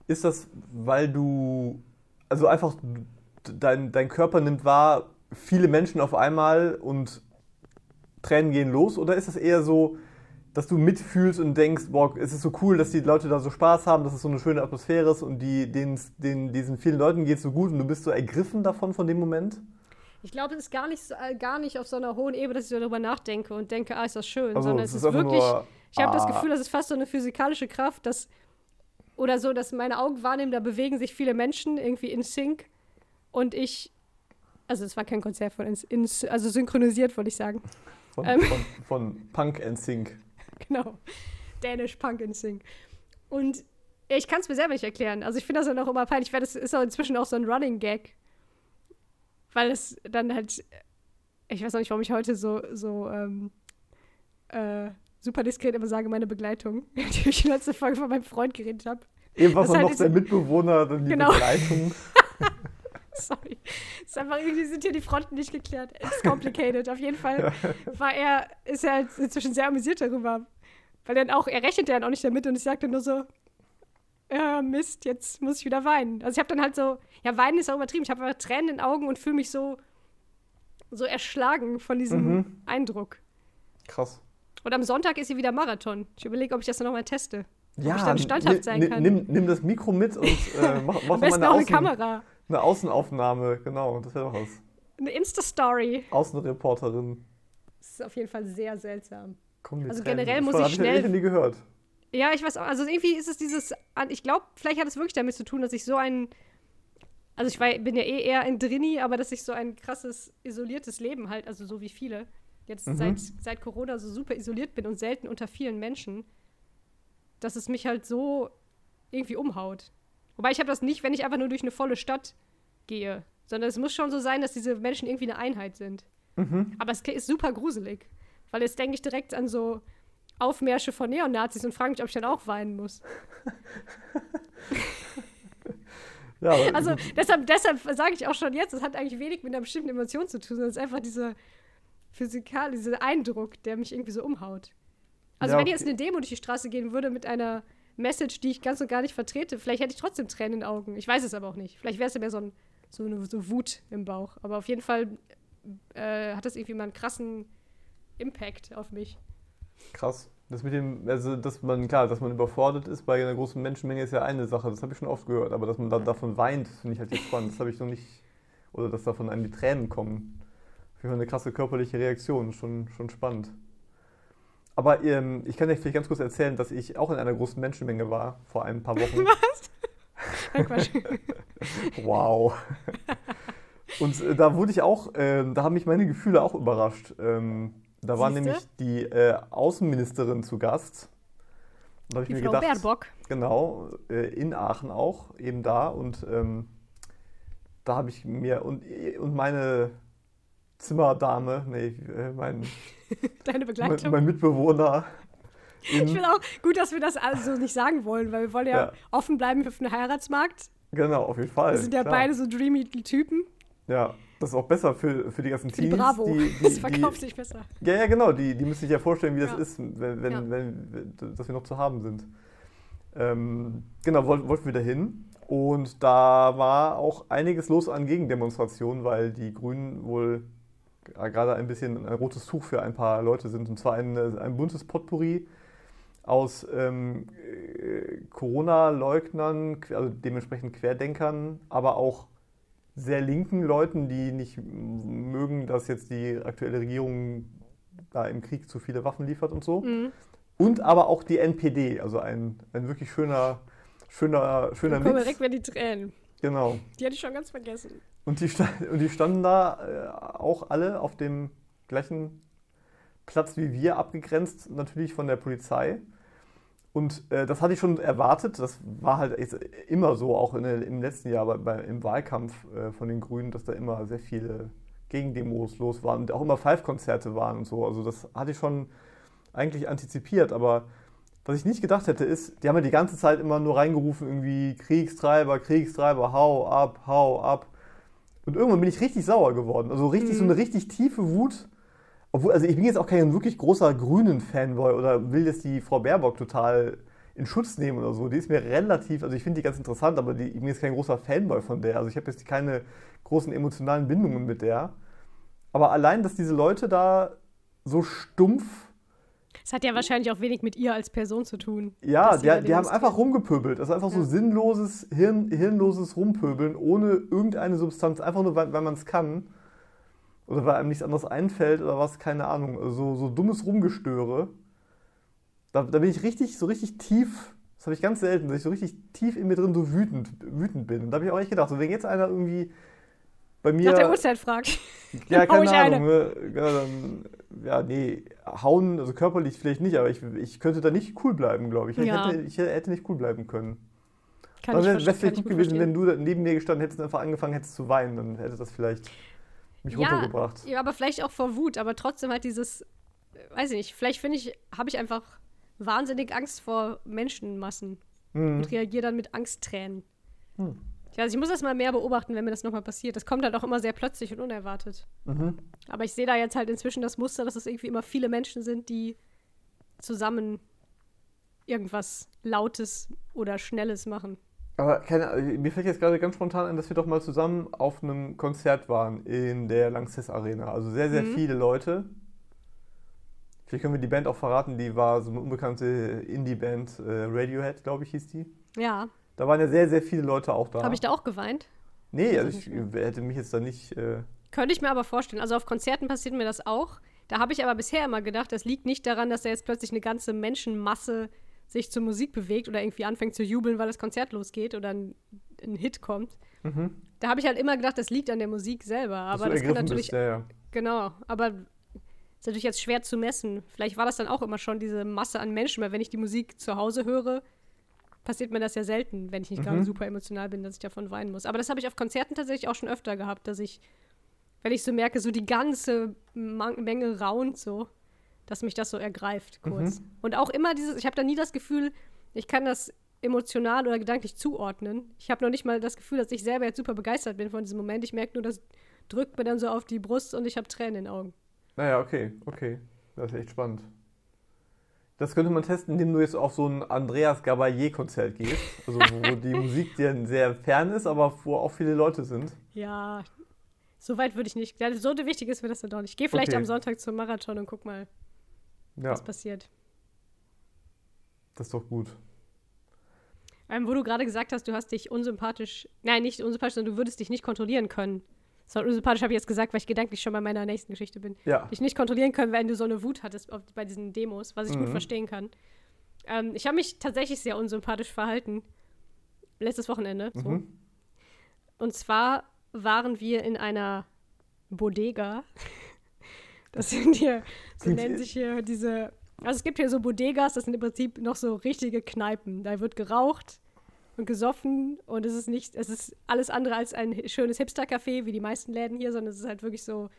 ist das, weil du, also einfach dein, dein Körper nimmt wahr, viele Menschen auf einmal und Tränen gehen los? Oder ist das eher so, dass du mitfühlst und denkst, boah, es ist so cool, dass die Leute da so Spaß haben, dass es so eine schöne Atmosphäre ist und die, denen, denen, diesen vielen Leuten geht es so gut und du bist so ergriffen davon, von dem Moment? Ich glaube, es ist gar nicht, äh, gar nicht auf so einer hohen Ebene, dass ich so darüber nachdenke und denke, ah, ist das schön. Also sondern es ist ist wirklich, nur, ich habe das ah. Gefühl, das ist fast so eine physikalische Kraft, dass, oder so, dass meine Augen wahrnehmen, da bewegen sich viele Menschen irgendwie in Sync und ich, also es war kein Konzert von, in, in, also synchronisiert, wollte ich sagen. Von, Ähm. von, von Punk and Sync. Genau. Danish Punk in Sync. Und ich kann es mir selber nicht erklären. Also ich finde das dann auch immer peinlich, weil das ist auch inzwischen auch so ein Running Gag. Weil es dann halt, ich weiß auch nicht, warum ich heute so, so ähm, äh, super diskret immer sage, meine Begleitung, die ich in der letzten Folge von meinem Freund geredet habe. Eben Das es halt noch der Mitbewohner, dann die Genau. Begleitung. Sorry. Es ist einfach irgendwie sind hier die Fronten nicht geklärt. It's complicated. Auf jeden Fall war er, ist er halt inzwischen sehr amüsiert darüber. Weil dann auch, er rechnet ja dann auch nicht damit und ich sagte nur so, äh, Mist, jetzt muss ich wieder weinen. Also ich habe dann halt so, ja, weinen ist auch übertrieben. Ich habe einfach Tränen in den Augen und fühle mich so, so erschlagen von diesem Mhm. Eindruck. Krass. Und am Sonntag ist hier wieder Marathon. Ich überlege, ob ich das dann nochmal teste. Ja, ich dann standhaft sein kann. Nimm, nimm das Mikro mit und äh, mach, mach Am mal eine, auch eine Kamera. Eine Außenaufnahme. Genau, das wäre doch was. Eine Insta-Story. Außenreporterin. Das ist auf jeden Fall sehr seltsam. Komm, Also Tränen. generell muss ich hab schnell- Ich nie gehört. Ja, ich weiß auch. Also irgendwie ist es dieses. Ich glaube, vielleicht hat es wirklich damit zu tun, dass ich so ein. Also ich war, bin ja eh eher ein Drini, aber dass ich so ein krasses, isoliertes Leben halt, also so wie viele, jetzt Mhm. seit, seit Corona so super isoliert bin und selten unter vielen Menschen, dass es mich halt so irgendwie umhaut. Wobei ich habe das nicht, wenn ich einfach nur durch eine volle Stadt gehe, sondern es muss schon so sein, dass diese Menschen irgendwie eine Einheit sind. Mhm. Aber es ist super gruselig, weil jetzt denke ich direkt an so Aufmärsche von Neonazis und frage mich, ob ich dann auch weinen muss. Ja, Also deshalb, deshalb sage ich auch schon jetzt, es hat eigentlich wenig mit einer bestimmten Emotion zu tun, sondern es ist einfach dieser physikal, dieser Eindruck, der mich irgendwie so umhaut. Also Ja, wenn okay. jetzt eine Demo durch die Straße gehen würde mit einer Message, die ich ganz und gar nicht vertrete, vielleicht hätte ich trotzdem Tränen in den Augen. Ich weiß es aber auch nicht. Vielleicht wäre es ja mehr so, ein, so eine so Wut im Bauch. Aber auf jeden Fall äh, hat das irgendwie mal einen krassen Impact auf mich. Krass. Das mit dem, also dass man, klar, dass man überfordert ist bei einer großen Menschenmenge ist ja eine Sache, das habe ich schon oft gehört, aber dass man da, davon weint, finde ich halt jetzt spannend. Das habe ich noch nicht, oder dass davon einem die Tränen kommen. Auf jeden Fall eine krasse körperliche Reaktion, schon, schon spannend. Aber ähm, ich kann dir vielleicht ganz kurz erzählen, dass ich auch in einer großen Menschenmenge war, vor ein paar Wochen. Quatsch. Wow. Und äh, da wurde ich auch, ähm, da haben mich meine Gefühle auch überrascht. Ähm, da war Siehste? nämlich die äh, Außenministerin zu Gast. Da habe ich Die mir Frau gedacht, Baerbock. genau, äh, in Aachen auch, eben da. Und ähm, da habe ich mir, und, und meine Zimmerdame, nee, äh, mein, Deine mein, Begleitung. mein Mitbewohner. Ich finde auch gut, dass wir das also nicht sagen wollen, weil wir wollen ja, Ja. offen bleiben für den Heiratsmarkt. genau, auf jeden Fall. Wir sind ja klar. beide so dreamy Typen. Ja, das ist auch besser für, für die ganzen Für die Teenies. Bravo. Die, die, das verkauft sich besser. Ja, ja, genau. Die, die müssen sich ja vorstellen, wie das Ja. ist, wenn, wenn, Ja. wenn, dass wir noch zu haben sind. Ähm, genau, wollten, wollten wir da hin. Und da war auch einiges los an Gegendemonstrationen, weil die Grünen wohl gerade ein bisschen ein rotes Tuch für ein paar Leute sind. Und zwar ein, ein buntes Potpourri aus ähm, äh, Corona-Leugnern, also dementsprechend Querdenkern, aber auch sehr linken Leuten, die nicht mögen, dass jetzt die aktuelle Regierung da im Krieg zu viele Waffen liefert und so. Mhm. Und aber auch die NPD, also ein, ein wirklich schöner, schöner, schöner Mix. direkt wieder die Tränen. Genau. Die hatte ich schon ganz vergessen. Und die, und die standen da äh, auch alle auf dem gleichen Platz wie wir, abgegrenzt natürlich von der Polizei. Und äh, das hatte ich schon erwartet. Das war halt immer so, auch in, im letzten Jahr bei, bei, im Wahlkampf äh, von den Grünen, dass da immer sehr viele Gegendemos los waren und auch immer Five-Konzerte waren und so. Also das hatte ich schon eigentlich antizipiert. Aber was ich nicht gedacht hätte, ist, die haben ja die ganze Zeit immer nur reingerufen, irgendwie Kriegstreiber, Kriegstreiber, hau ab, hau ab. Und irgendwann bin ich richtig sauer geworden. Also richtig, so eine richtig tiefe Wut. Obwohl, also ich bin jetzt auch kein wirklich großer Grünen-Fanboy oder will jetzt die Frau Baerbock total in Schutz nehmen oder so. Die ist mir relativ, also ich finde die ganz interessant, aber die, ich bin jetzt kein großer Fanboy von der. Also ich habe jetzt keine großen emotionalen Bindungen mit der. Aber allein, dass diese Leute da so stumpf Es hat ja wahrscheinlich auch wenig mit ihr als Person zu tun. ja, die, die haben einfach rumgepöbelt. Das ist einfach so Ja. sinnloses, hirn, hirnloses Rumpöbeln ohne irgendeine Substanz, einfach nur, weil, weil man es kann. Oder weil einem nichts anderes einfällt oder was, keine Ahnung. Also so, so dummes Rumgestöre. Da, da bin ich richtig, so richtig tief, das habe ich ganz selten, dass ich so richtig tief in mir drin so wütend, wütend bin. Und da habe ich auch echt gedacht, so wenn jetzt einer irgendwie bei mir. Nach der Uhrzeit fragt. Ja, keine ich Ahnung. Ne? Ja, dann, ja, nee, hauen, also körperlich vielleicht nicht, aber ich, ich könnte da nicht cool bleiben, glaube ich. Ich, Ja. hätte, ich hätte nicht cool bleiben können. Kann Aber ich wäre vielleicht gut gewesen, wenn verstehen. du da neben mir gestanden hättest und einfach angefangen hättest zu weinen, dann hätte das vielleicht mich Ja, runtergebracht. Ja, aber vielleicht auch vor Wut, aber trotzdem halt dieses, weiß ich nicht, vielleicht finde ich, habe ich einfach wahnsinnig Angst vor Menschenmassen Hm. und reagiere dann mit Angsttränen. Hm. Ich weiß, ich muss das mal mehr beobachten, wenn mir das nochmal passiert. Das kommt halt auch immer sehr plötzlich und unerwartet. Mhm. Aber ich sehe da jetzt halt inzwischen das Muster, dass es irgendwie immer viele Menschen sind, die zusammen irgendwas Lautes oder Schnelles machen. Aber keine, Ahnung, mir fällt jetzt gerade ganz spontan ein, dass wir doch mal zusammen auf einem Konzert waren in der Lanxess Arena. Also sehr, sehr Mhm. viele Leute. Vielleicht können wir die Band auch verraten, die war so eine unbekannte Indie-Band, äh, Radiohead, glaube ich, hieß die. Ja, Da waren ja sehr, sehr viele Leute auch da. habe ich da auch geweint? Nee, also ich hätte mich jetzt da nicht. Äh, Könnte ich mir aber vorstellen. Also auf Konzerten passiert mir das auch. Da habe ich aber bisher immer gedacht, das liegt nicht daran, dass da jetzt plötzlich eine ganze Menschenmasse sich zur Musik bewegt oder irgendwie anfängt zu jubeln, weil das Konzert losgeht oder ein, ein Hit kommt. mhm. Da habe ich halt immer gedacht, das liegt an der Musik selber. Aber das kann natürlich bist, ja, ja. Genau, aber ist natürlich jetzt schwer zu messen. Vielleicht war das dann auch immer schon diese Masse an Menschen, weil wenn ich die Musik zu Hause höre, passiert mir das ja selten, wenn ich nicht gerade Mhm. super emotional bin, dass ich davon weinen muss. Aber das habe ich auf Konzerten tatsächlich auch schon öfter gehabt, dass ich, wenn ich so merke, so die ganze Menge raunt so, dass mich das so ergreift kurz. Mhm. Und auch immer dieses, ich habe da nie das Gefühl, ich kann das emotional oder gedanklich zuordnen. Ich habe noch nicht mal das Gefühl, dass ich selber jetzt super begeistert bin von diesem Moment. Ich merke nur, das drückt mir dann so auf die Brust und ich habe Tränen in den Augen. Naja, okay, okay. Das ist echt spannend. Das könnte man testen, indem du jetzt auf so ein Andreas Gabalier-Konzert gehst. Also wo die Musik dir sehr fern ist, aber wo auch viele Leute sind. Ja, so weit würde ich nicht. So wichtig ist mir das dann doch nicht. Ich gehe vielleicht Okay. am Sonntag zum Marathon und guck mal, Ja, was passiert. das ist doch gut. Ähm, wo du gerade gesagt hast, du hast dich unsympathisch, nein, nicht unsympathisch, sondern du würdest dich nicht kontrollieren können. So, unsympathisch habe ich jetzt gesagt, weil ich gedanklich schon bei meiner nächsten Geschichte bin. Ja. Dich nicht kontrollieren können, wenn du so eine Wut hattest bei diesen Demos, was ich gut Mhm. verstehen kann. Ähm, ich habe mich tatsächlich sehr unsympathisch verhalten. Letztes Wochenende. So. Mhm. Und zwar waren wir in einer Bodega. Das sind hier, so nennen sich hier diese. Also es gibt hier so Bodegas, das sind im Prinzip noch so richtige Kneipen. Da wird geraucht und gesoffen und es ist nicht, es ist alles andere als ein schönes Hipster-Café, wie die meisten Läden hier, sondern es ist halt wirklich so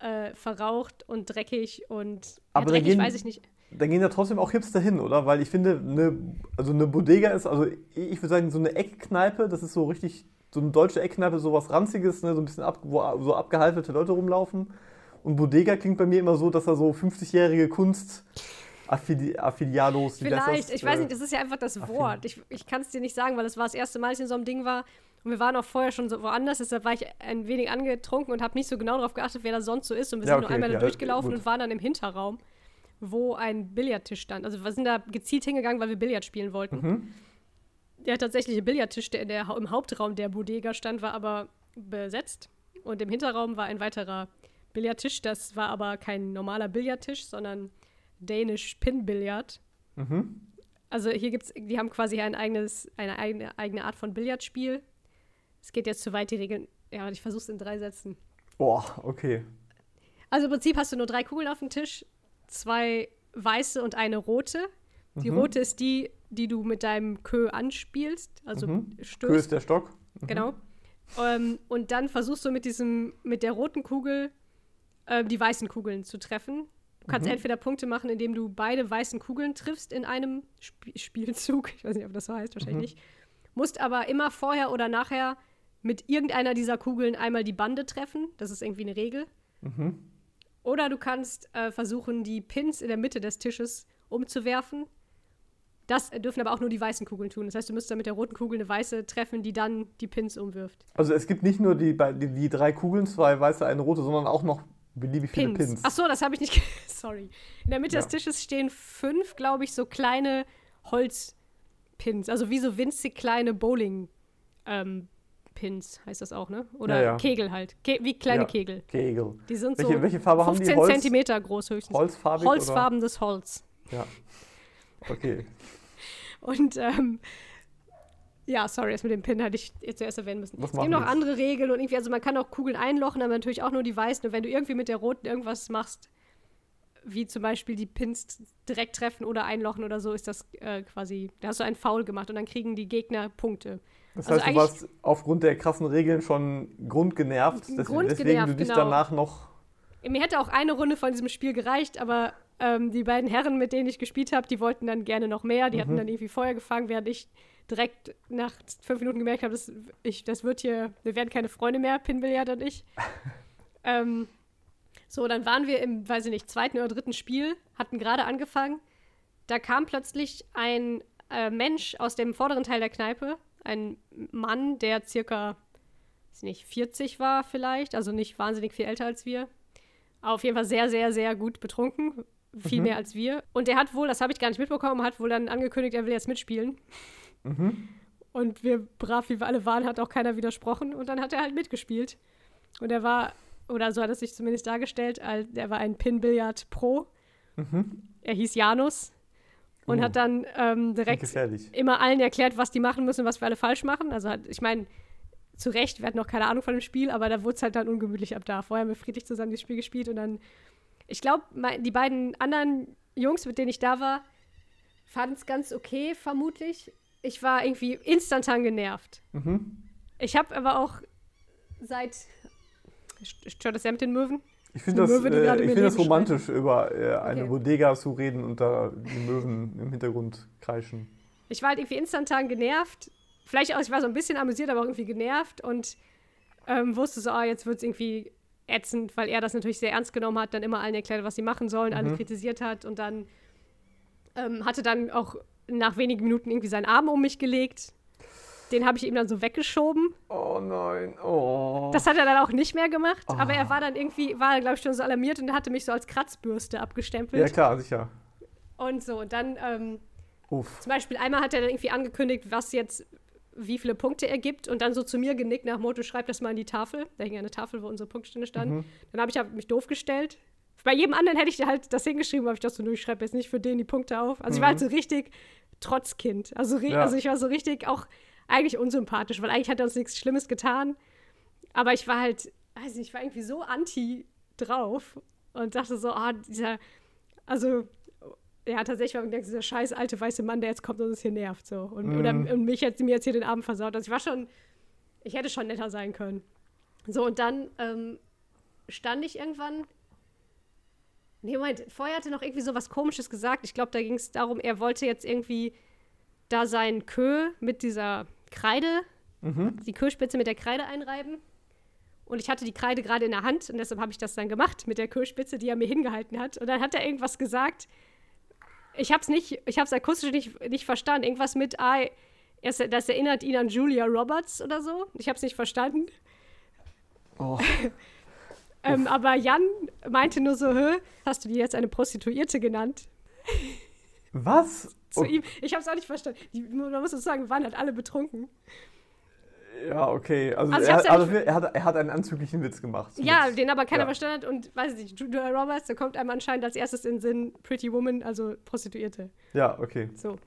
äh, verraucht und dreckig und ja, Aber da dreckig gehen- weiß ich nicht. Da gehen ja trotzdem auch Hipster hin, oder? Weil ich finde, eine, also eine Bodega ist, also ich würde sagen, so eine Eckkneipe, das ist so richtig so eine deutsche Eckkneipe sowas Ranziges, ne, so ein bisschen ab, wo so abgehalftete Leute rumlaufen. Und Bodega klingt bei mir immer so, dass da so 50-jährige Kunst Affili Affiliados, Vielleicht, das? ich weiß Äh, nicht, das ist ja einfach das. Wort. Ich, ich kann es dir nicht sagen, weil es war das erste Mal, dass ich in so einem Ding war. Und wir waren auch vorher schon so woanders, deshalb war ich ein wenig angetrunken und habe nicht so genau darauf geachtet, wer da sonst so ist. Und wir Ja, sind nur okay, einmal da ja, durchgelaufen gut. und waren dann im Hinterraum, wo ein Billardtisch stand. Also wir sind da gezielt hingegangen, weil wir Billard spielen wollten. Mhm. Der tatsächliche Billardtisch, der, in der im Hauptraum der Bodega stand, war aber besetzt. Und im Hinterraum war ein weiterer Billardtisch. Das war aber kein normaler Billardtisch, sondern Danish Pin Billard. Mhm. Also hier gibt's, die haben quasi ein eigenes, eine eigene, eigene Art von Billardspiel. Es geht jetzt zu weit, die Regeln. Ja, ich versuche es in drei Sätzen. Boah, okay. Also im Prinzip hast du nur drei Kugeln auf dem Tisch, zwei weiße und eine rote. Die Mhm. rote ist die, die du mit deinem Kö anspielst, also Mhm. Kö stößt. ist der Stock. Genau. Ähm, und dann versuchst du mit diesem, mit der roten Kugel ähm, die weißen Kugeln zu treffen. Du kannst Mhm. entweder Punkte machen, indem du beide weißen Kugeln triffst in einem Sp Spielzug. Ich weiß nicht, ob das so heißt, wahrscheinlich nicht. Musst aber immer vorher oder nachher mit irgendeiner dieser Kugeln einmal die Bande treffen. Das ist irgendwie eine Regel. Mhm. Oder du kannst äh, versuchen, die Pins in der Mitte des Tisches umzuwerfen. Das dürfen aber auch nur die weißen Kugeln tun. Das heißt, du müsstest dann mit der roten Kugel eine weiße treffen, die dann die Pins umwirft. Also es gibt nicht nur die, die, die drei Kugeln, zwei weiße, eine rote, sondern auch noch beliebig viele Pins. Pins. Ach so, das habe ich nicht. Sorry. In der Mitte Ja. des Tisches stehen fünf, glaube ich, so kleine Holzpins. Also wie so winzig kleine Bowling ähm, Pins heißt das auch, ne? Oder Ja, ja. Kegel halt. Ke wie kleine. Kegel. Kegel. Die sind Welche, so welche Farbe haben die? 15 Holz, Zentimeter groß höchstens. Holzfarbig? Holzfarbenes Holz. Ja. Okay. Und ähm, ja, sorry, das mit dem Pin hatte ich jetzt zuerst erwähnen müssen. Was es gibt noch andere Regeln und irgendwie, also man kann auch Kugeln einlochen, aber natürlich auch nur die weißen. Und wenn du irgendwie mit der roten irgendwas machst, wie zum Beispiel die Pins direkt treffen oder einlochen oder so, ist das äh, quasi, da hast du einen Foul gemacht und dann kriegen die Gegner Punkte. Das Also heißt, du eigentlich- warst aufgrund der krassen Regeln schon grundgenervt, des- Grundgenervt, deswegen du dich genau. danach noch. Mir hätte auch eine Runde von diesem Spiel gereicht, aber ähm, die beiden Herren, mit denen ich gespielt habe, die wollten dann gerne noch mehr. Die Mhm. hatten dann irgendwie Feuer gefangen, während ich direkt nach fünf Minuten gemerkt habe, das, ich, das wird hier, wir werden keine Freunde mehr, Pinbillard und ich. ähm, so, dann waren wir im, weiß ich nicht, zweiten oder dritten Spiel, hatten gerade angefangen. Da kam plötzlich ein äh, Mensch aus dem vorderen Teil der Kneipe, ein Mann, der circa, weiß nicht, 40 war vielleicht, also nicht wahnsinnig viel älter als wir. Auf jeden Fall sehr, sehr, sehr gut betrunken. Viel Mhm. mehr als wir. Und der hat wohl, das habe ich gar nicht mitbekommen, hat wohl dann angekündigt, er will jetzt mitspielen. Mhm. Und wir, brav wie wir alle waren, hat auch keiner widersprochen. Und dann hat er halt mitgespielt. Und er war, oder so hat es sich zumindest dargestellt, als, er war ein Pin-Billard-Pro. Mhm. Er hieß Janus. Und Oh. hat dann ähm, direkt immer allen erklärt, was die machen müssen, was wir alle falsch machen. Also hat, ich meine, zu Recht, wir hatten noch keine Ahnung von dem Spiel, aber da wurde es halt dann ungemütlich ab da. Vorher haben wir friedlich zusammen das Spiel gespielt und dann, ich glaube, die beiden anderen Jungs, mit denen ich da war, fanden es ganz okay, vermutlich. Ich war irgendwie instantan genervt. Mhm. Ich habe aber auch seit. Stört das ja mit den Möwen? Ich finde das, Möwe, äh, ich find das romantisch, über äh, eine Okay. Bodega zu reden und da die Möwen im Hintergrund kreischen. Ich war halt irgendwie instantan genervt. Vielleicht auch, ich war so ein bisschen amüsiert, aber auch irgendwie genervt und ähm, wusste so, ah, jetzt wird es irgendwie ätzend, weil er das natürlich sehr ernst genommen hat, dann immer allen erklärt, was sie machen sollen, alle Mhm. kritisiert hat und dann ähm, hatte dann auch nach wenigen Minuten irgendwie seinen Arm um mich gelegt. Den habe ich ihm dann so weggeschoben. Oh nein, oh. Das hat er dann auch nicht mehr gemacht, Oh. aber er war dann irgendwie, war glaube ich schon so alarmiert und er hatte mich so als Kratzbürste abgestempelt. ja, klar, sicher. Und so, und dann ähm, Uff. zum Beispiel einmal hat er dann irgendwie angekündigt, was jetzt, wie viele Punkte er gibt und dann so zu mir genickt nach Motto, schreib das mal in die Tafel. Da hing eine Tafel, wo unsere Punktstände standen. Mhm. Dann habe ich halt mich doof gestellt. Bei jedem anderen hätte ich halt das hingeschrieben, aber ich dachte so, nö, ich schreibe jetzt nicht für den die Punkte auf. Also ich war halt so richtig Trotzkind. Also, Mhm. Ja. also ich war so richtig auch eigentlich unsympathisch, weil eigentlich hat er uns nichts Schlimmes getan. Aber ich war halt, weiß nicht, ich war irgendwie so anti drauf und dachte so, ah, dieser, also ja, tatsächlich war gedacht, dieser scheiß alte weiße Mann, der jetzt kommt und uns hier nervt. So. Und, Mhm. oder, und mich jetzt, mir jetzt hier den Abend versaut. Also ich war schon, ich hätte schon netter sein können. So, und dann ähm, stand ich irgendwann. Nee, Moment, vorher hatte noch irgendwie so was Komisches gesagt. Ich glaube, da ging es darum, er wollte jetzt irgendwie da sein Kö mit dieser Kreide die Kirschspitze mit der Kreide einreiben. Und ich hatte die Kreide gerade in der Hand und deshalb habe ich das dann gemacht mit der Kirschspitze, die er mir hingehalten hat. Und dann hat er irgendwas gesagt. Ich habe es nicht, ich habe es akustisch nicht, nicht verstanden. Irgendwas mit, ah, das erinnert ihn an Julia Roberts oder so. Ich habe es nicht verstanden. Oh. Ähm, aber Jan meinte nur so, Hö, hast du die jetzt eine Prostituierte genannt? Was? Zu Oh, ihm. Ich habe es auch nicht verstanden. Die, man muss es sagen, wir waren halt alle betrunken. ja, okay. Also, Also er, hat, ja also er, hat, er hat einen anzüglichen Witz gemacht. Ja, Mit- den aber keiner ja. verstanden hat. Und weiß ich nicht, Julia Roberts, da kommt einem anscheinend als erstes in den Sinn Pretty Woman, also Prostituierte. Ja, okay. So.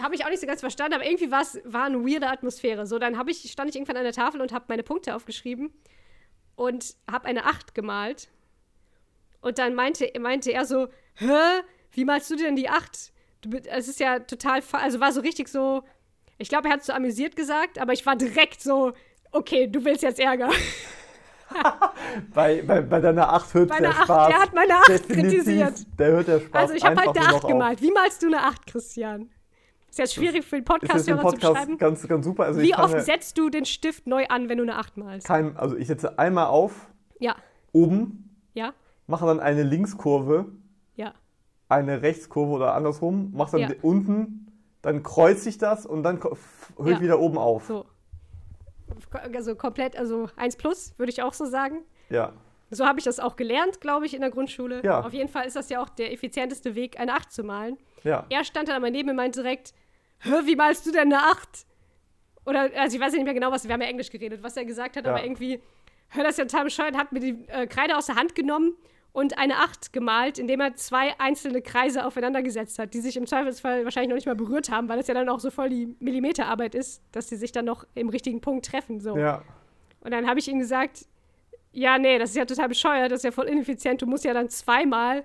Habe ich auch nicht so ganz verstanden, aber irgendwie war eine weirde Atmosphäre. So, dann ich, stand ich irgendwann an der Tafel und habe meine Punkte aufgeschrieben und habe eine 8 gemalt. Und dann meinte, meinte er so, hä, wie malst du denn die 8? Bi- es ist ja total, also war so richtig so, ich glaube, er hat es so amüsiert gesagt, aber ich war direkt so, okay, du willst jetzt Ärger. Bei, bei, bei deiner 8 hört der Acht, Spaß. der hat meine Acht definitiv- kritisiert. Der hört der Spaß Also ich habe halt eine nur 8 noch gemalt. Wie malst du eine 8, Christian? Ist jetzt schwierig für den Podcast-Hörer zu Podcast beschreiben. ganz, ganz super. Also Wie oft setzt du den Stift neu an, wenn du eine 8 malst? kein, also ich setze einmal auf, Ja, oben, ja, mache dann eine Linkskurve, ja. eine Rechtskurve oder andersrum, mache dann Ja. unten, dann kreuze ich das und dann höre ich wieder oben auf. So. Also komplett, also 1 plus, würde ich auch so sagen. Ja. So habe ich das auch gelernt, glaube ich, in der Grundschule. Ja. Auf jeden Fall ist das ja auch der effizienteste Weg, eine 8 zu malen. Ja. Er stand dann aber neben mir und meinte direkt, Hä, wie malst du denn eine 8? Oder, also ich weiß nicht mehr genau, was, wir haben ja Englisch geredet, was er gesagt hat, Ja. aber irgendwie, hör das ja total bescheuert, hat mir die äh, Kreide aus der Hand genommen und eine 8 gemalt, indem er zwei einzelne Kreise aufeinander gesetzt hat, die sich im Zweifelsfall wahrscheinlich noch nicht mal berührt haben, weil es ja dann auch so voll die Millimeterarbeit ist, dass sie sich dann noch im richtigen Punkt treffen. So. Ja. Und dann habe ich ihm gesagt, ja, nee, das ist ja total bescheuert, das ist ja voll ineffizient. Du musst ja dann zweimal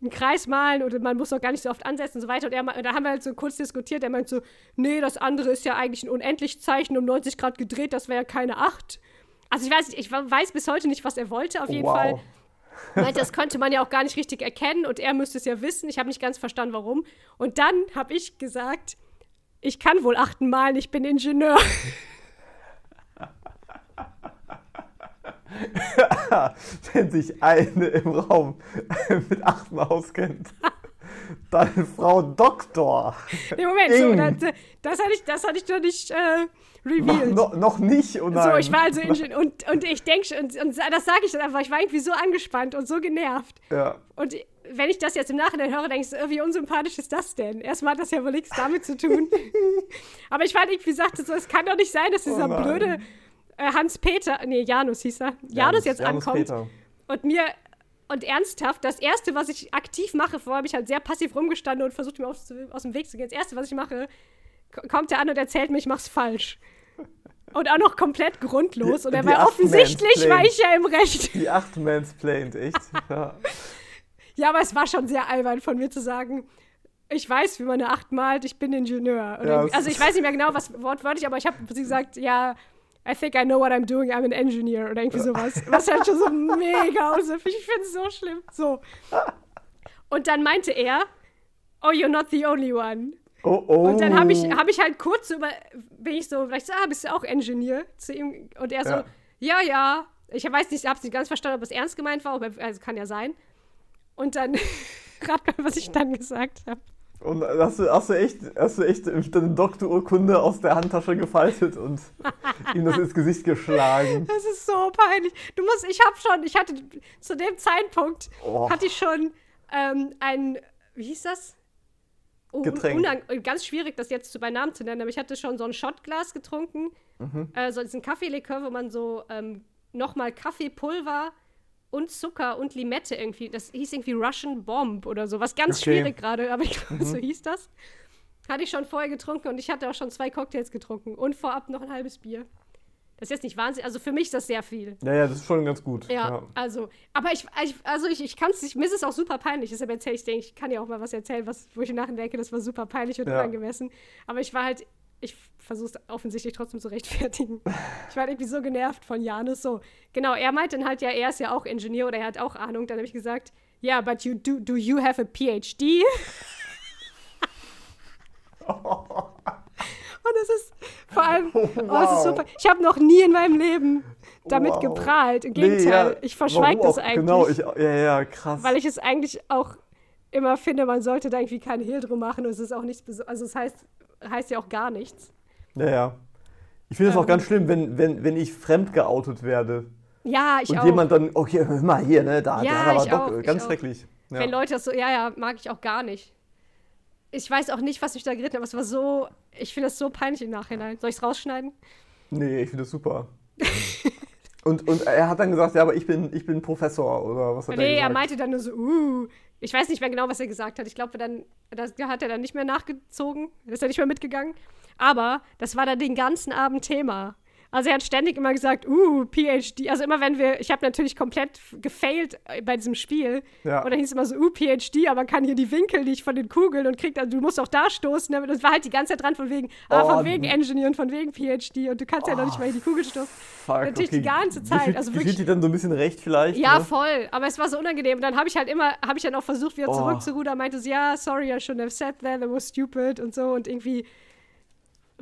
einen Kreis malen oder man muss doch gar nicht so oft ansetzen und so weiter. Und, er, und da haben wir halt so kurz diskutiert. Er meint so, nee, das andere ist ja eigentlich ein Unendlichzeichen um 90 Grad gedreht, das wäre ja keine 8. Also ich weiß nicht, ich weiß bis heute nicht, was er wollte. Auf jeden wow. Fall meinte, das könnte man ja auch gar nicht richtig erkennen und er müsste es ja wissen. Ich habe nicht ganz verstanden, warum. Und dann habe ich gesagt, ich kann wohl achten malen, ich bin Ingenieur. Wenn sich eine im Raum mit Achten auskennt, dann Frau Doktor. Nee, Moment, so, das, das hatte ich, das hatte ich doch nicht äh, Noch, revealed. noch, noch nicht, oh nein. so, ich war also Ingenieur und, und ich denke, und, und das sage ich dann einfach, ich war irgendwie so angespannt und so genervt. Ja. Und wenn ich das jetzt im Nachhinein höre, denke ich so, äh, wie unsympathisch ist das denn? Erstmal hat das ja wohl nichts damit zu tun. Aber ich fand irgendwie, sagte so, es kann doch nicht sein, dass dieser Oh blöde äh, Hans-Peter, nee, Janus hieß er, Janus, jetzt Janus ankommt Peter. und mir und ernsthaft, das erste, was ich aktiv mache, vorher habe ich halt sehr passiv rumgestanden und versucht, mir aus, aus dem Weg zu gehen. Das erste, was ich mache, kommt er an und erzählt mir, ich mach's falsch. Und auch noch komplett grundlos. Die- und er war offensichtlich, war ich ja im Recht. Die acht mansplained, echt. Ja. Ja, aber es war schon sehr albern von mir zu sagen, ich weiß, wie man eine Acht malt, ich bin Ingenieur. Ja, also ich weiß nicht mehr genau, was wortwörtlich, aber ich habe gesagt, ja, I think I know what I'm doing, I'm an engineer oder irgendwie sowas. Was halt schon so mega unsinnvoll. Ich finde es so schlimm. So. Und dann meinte er, oh, you're not the only one. Oh, oh. Und dann habe ich, hab ich halt kurz über, bin ich so, vielleicht so, ah, bist du auch Engineer? Zu ihm. Und er so, Ja. ja, ja. Ich weiß nicht, ich habe es nicht ganz verstanden, ob es ernst gemeint war, aber, also kann ja sein. Und dann, rat mal, was ich dann gesagt habe. Und hast du, hast du echt, hast du echt deine Doktorurkunde aus der Handtasche gefaltet und ihm das ins Gesicht geschlagen. Das ist so peinlich. Du musst, ich habe schon, ich hatte zu dem Zeitpunkt, Oh. hatte ich schon ähm, ein, wie hieß das? Oh, Getränk. unang- ganz schwierig, das jetzt zu bei Namen zu nennen, aber ich hatte schon so ein Shotglas getrunken. Mhm. Äh, so diesen Kaffeelikör, wo man so ähm, nochmal Kaffeepulver und Zucker und Limette irgendwie, das hieß irgendwie Russian Bomb oder so, was ganz Okay. Mhm. schwierig gerade, aber ich glaube, so hieß das. Hatte ich schon vorher getrunken und ich hatte auch schon zwei Cocktails getrunken und vorab noch ein halbes Bier. Das ist jetzt nicht wahnsinnig, also für mich ist das sehr viel. Ja, ja, das ist schon ganz gut. Ja, also, aber ich, ich also ich, ich kann es nicht, mir ist es auch super peinlich, deshalb erzähle ich, denke ich, kann ja auch mal was erzählen, was, wo ich nachher denke, das war super peinlich und Ja. unangemessen. Aber ich war halt, ich versuche es offensichtlich trotzdem zu rechtfertigen. Ich war irgendwie so genervt von Janus, so. Genau, er meinte dann halt, ja, er ist ja auch Ingenieur oder er hat auch Ahnung. Dann habe ich gesagt, ja, but you do, do you have a PhD? Und es ist vor allem, oh, es ist Wow. super. Ich habe noch nie in meinem Leben damit Wow. geprahlt. Im Nee, Gegenteil, ja, ich verschweige das auch? eigentlich. Genau, ich, ja, ja, krass. weil ich es eigentlich auch immer finde, man sollte da irgendwie keinen Hehl drum machen. Und es ist auch nichts, beso- also es heißt, heißt ja auch gar nichts. Ja, ja. Ich finde es Ähm. auch ganz schlimm, wenn, wenn, wenn ich fremd geoutet werde. Ja, ich und auch. jemand dann, okay, hör mal hier, ne, da, Ja, hat aber doch, auch, ganz schrecklich. Ja. Wenn Leute das so, ja, ja, mag ich auch gar nicht. Ich weiß auch nicht, was mich da geritten hat, aber es war so, ich finde das so peinlich im Nachhinein. Soll ich es rausschneiden? Nee, ich finde das super. und, und er hat dann gesagt, ja, aber ich bin, ich bin Professor oder was hat nee, er er gesagt? meinte dann nur so, uh. Ich weiß nicht mehr genau, was er gesagt hat. Ich glaube, dann das hat er dann nicht mehr nachgezogen. Ist er nicht mehr mitgegangen. Aber das war dann den ganzen Abend Thema. Also er hat ständig immer gesagt, uh, PhD. Also immer wenn wir, ich habe natürlich komplett gefailt äh, bei diesem Spiel. Ja. Und dann hieß es immer so, uh, PhD, aber kann hier die Winkel nicht von den Kugeln und kriegt, also du musst auch da stoßen. Damit. Das war halt die ganze Zeit dran von wegen, ah, Oh, von wegen Engineer und von wegen PhD und du kannst ja noch nicht mal hier die Kugel stoßen. Fuck, natürlich die ganze Zeit, also wirklich- die dann so ein bisschen recht vielleicht. Ja, ne? voll. Aber es war so unangenehm. Und dann habe ich halt immer, habe ich dann auch versucht, wieder Oh. zurückzurudern. Meinte so, ja, sorry, I shouldn't have said that, that was stupid und so. Und irgendwie,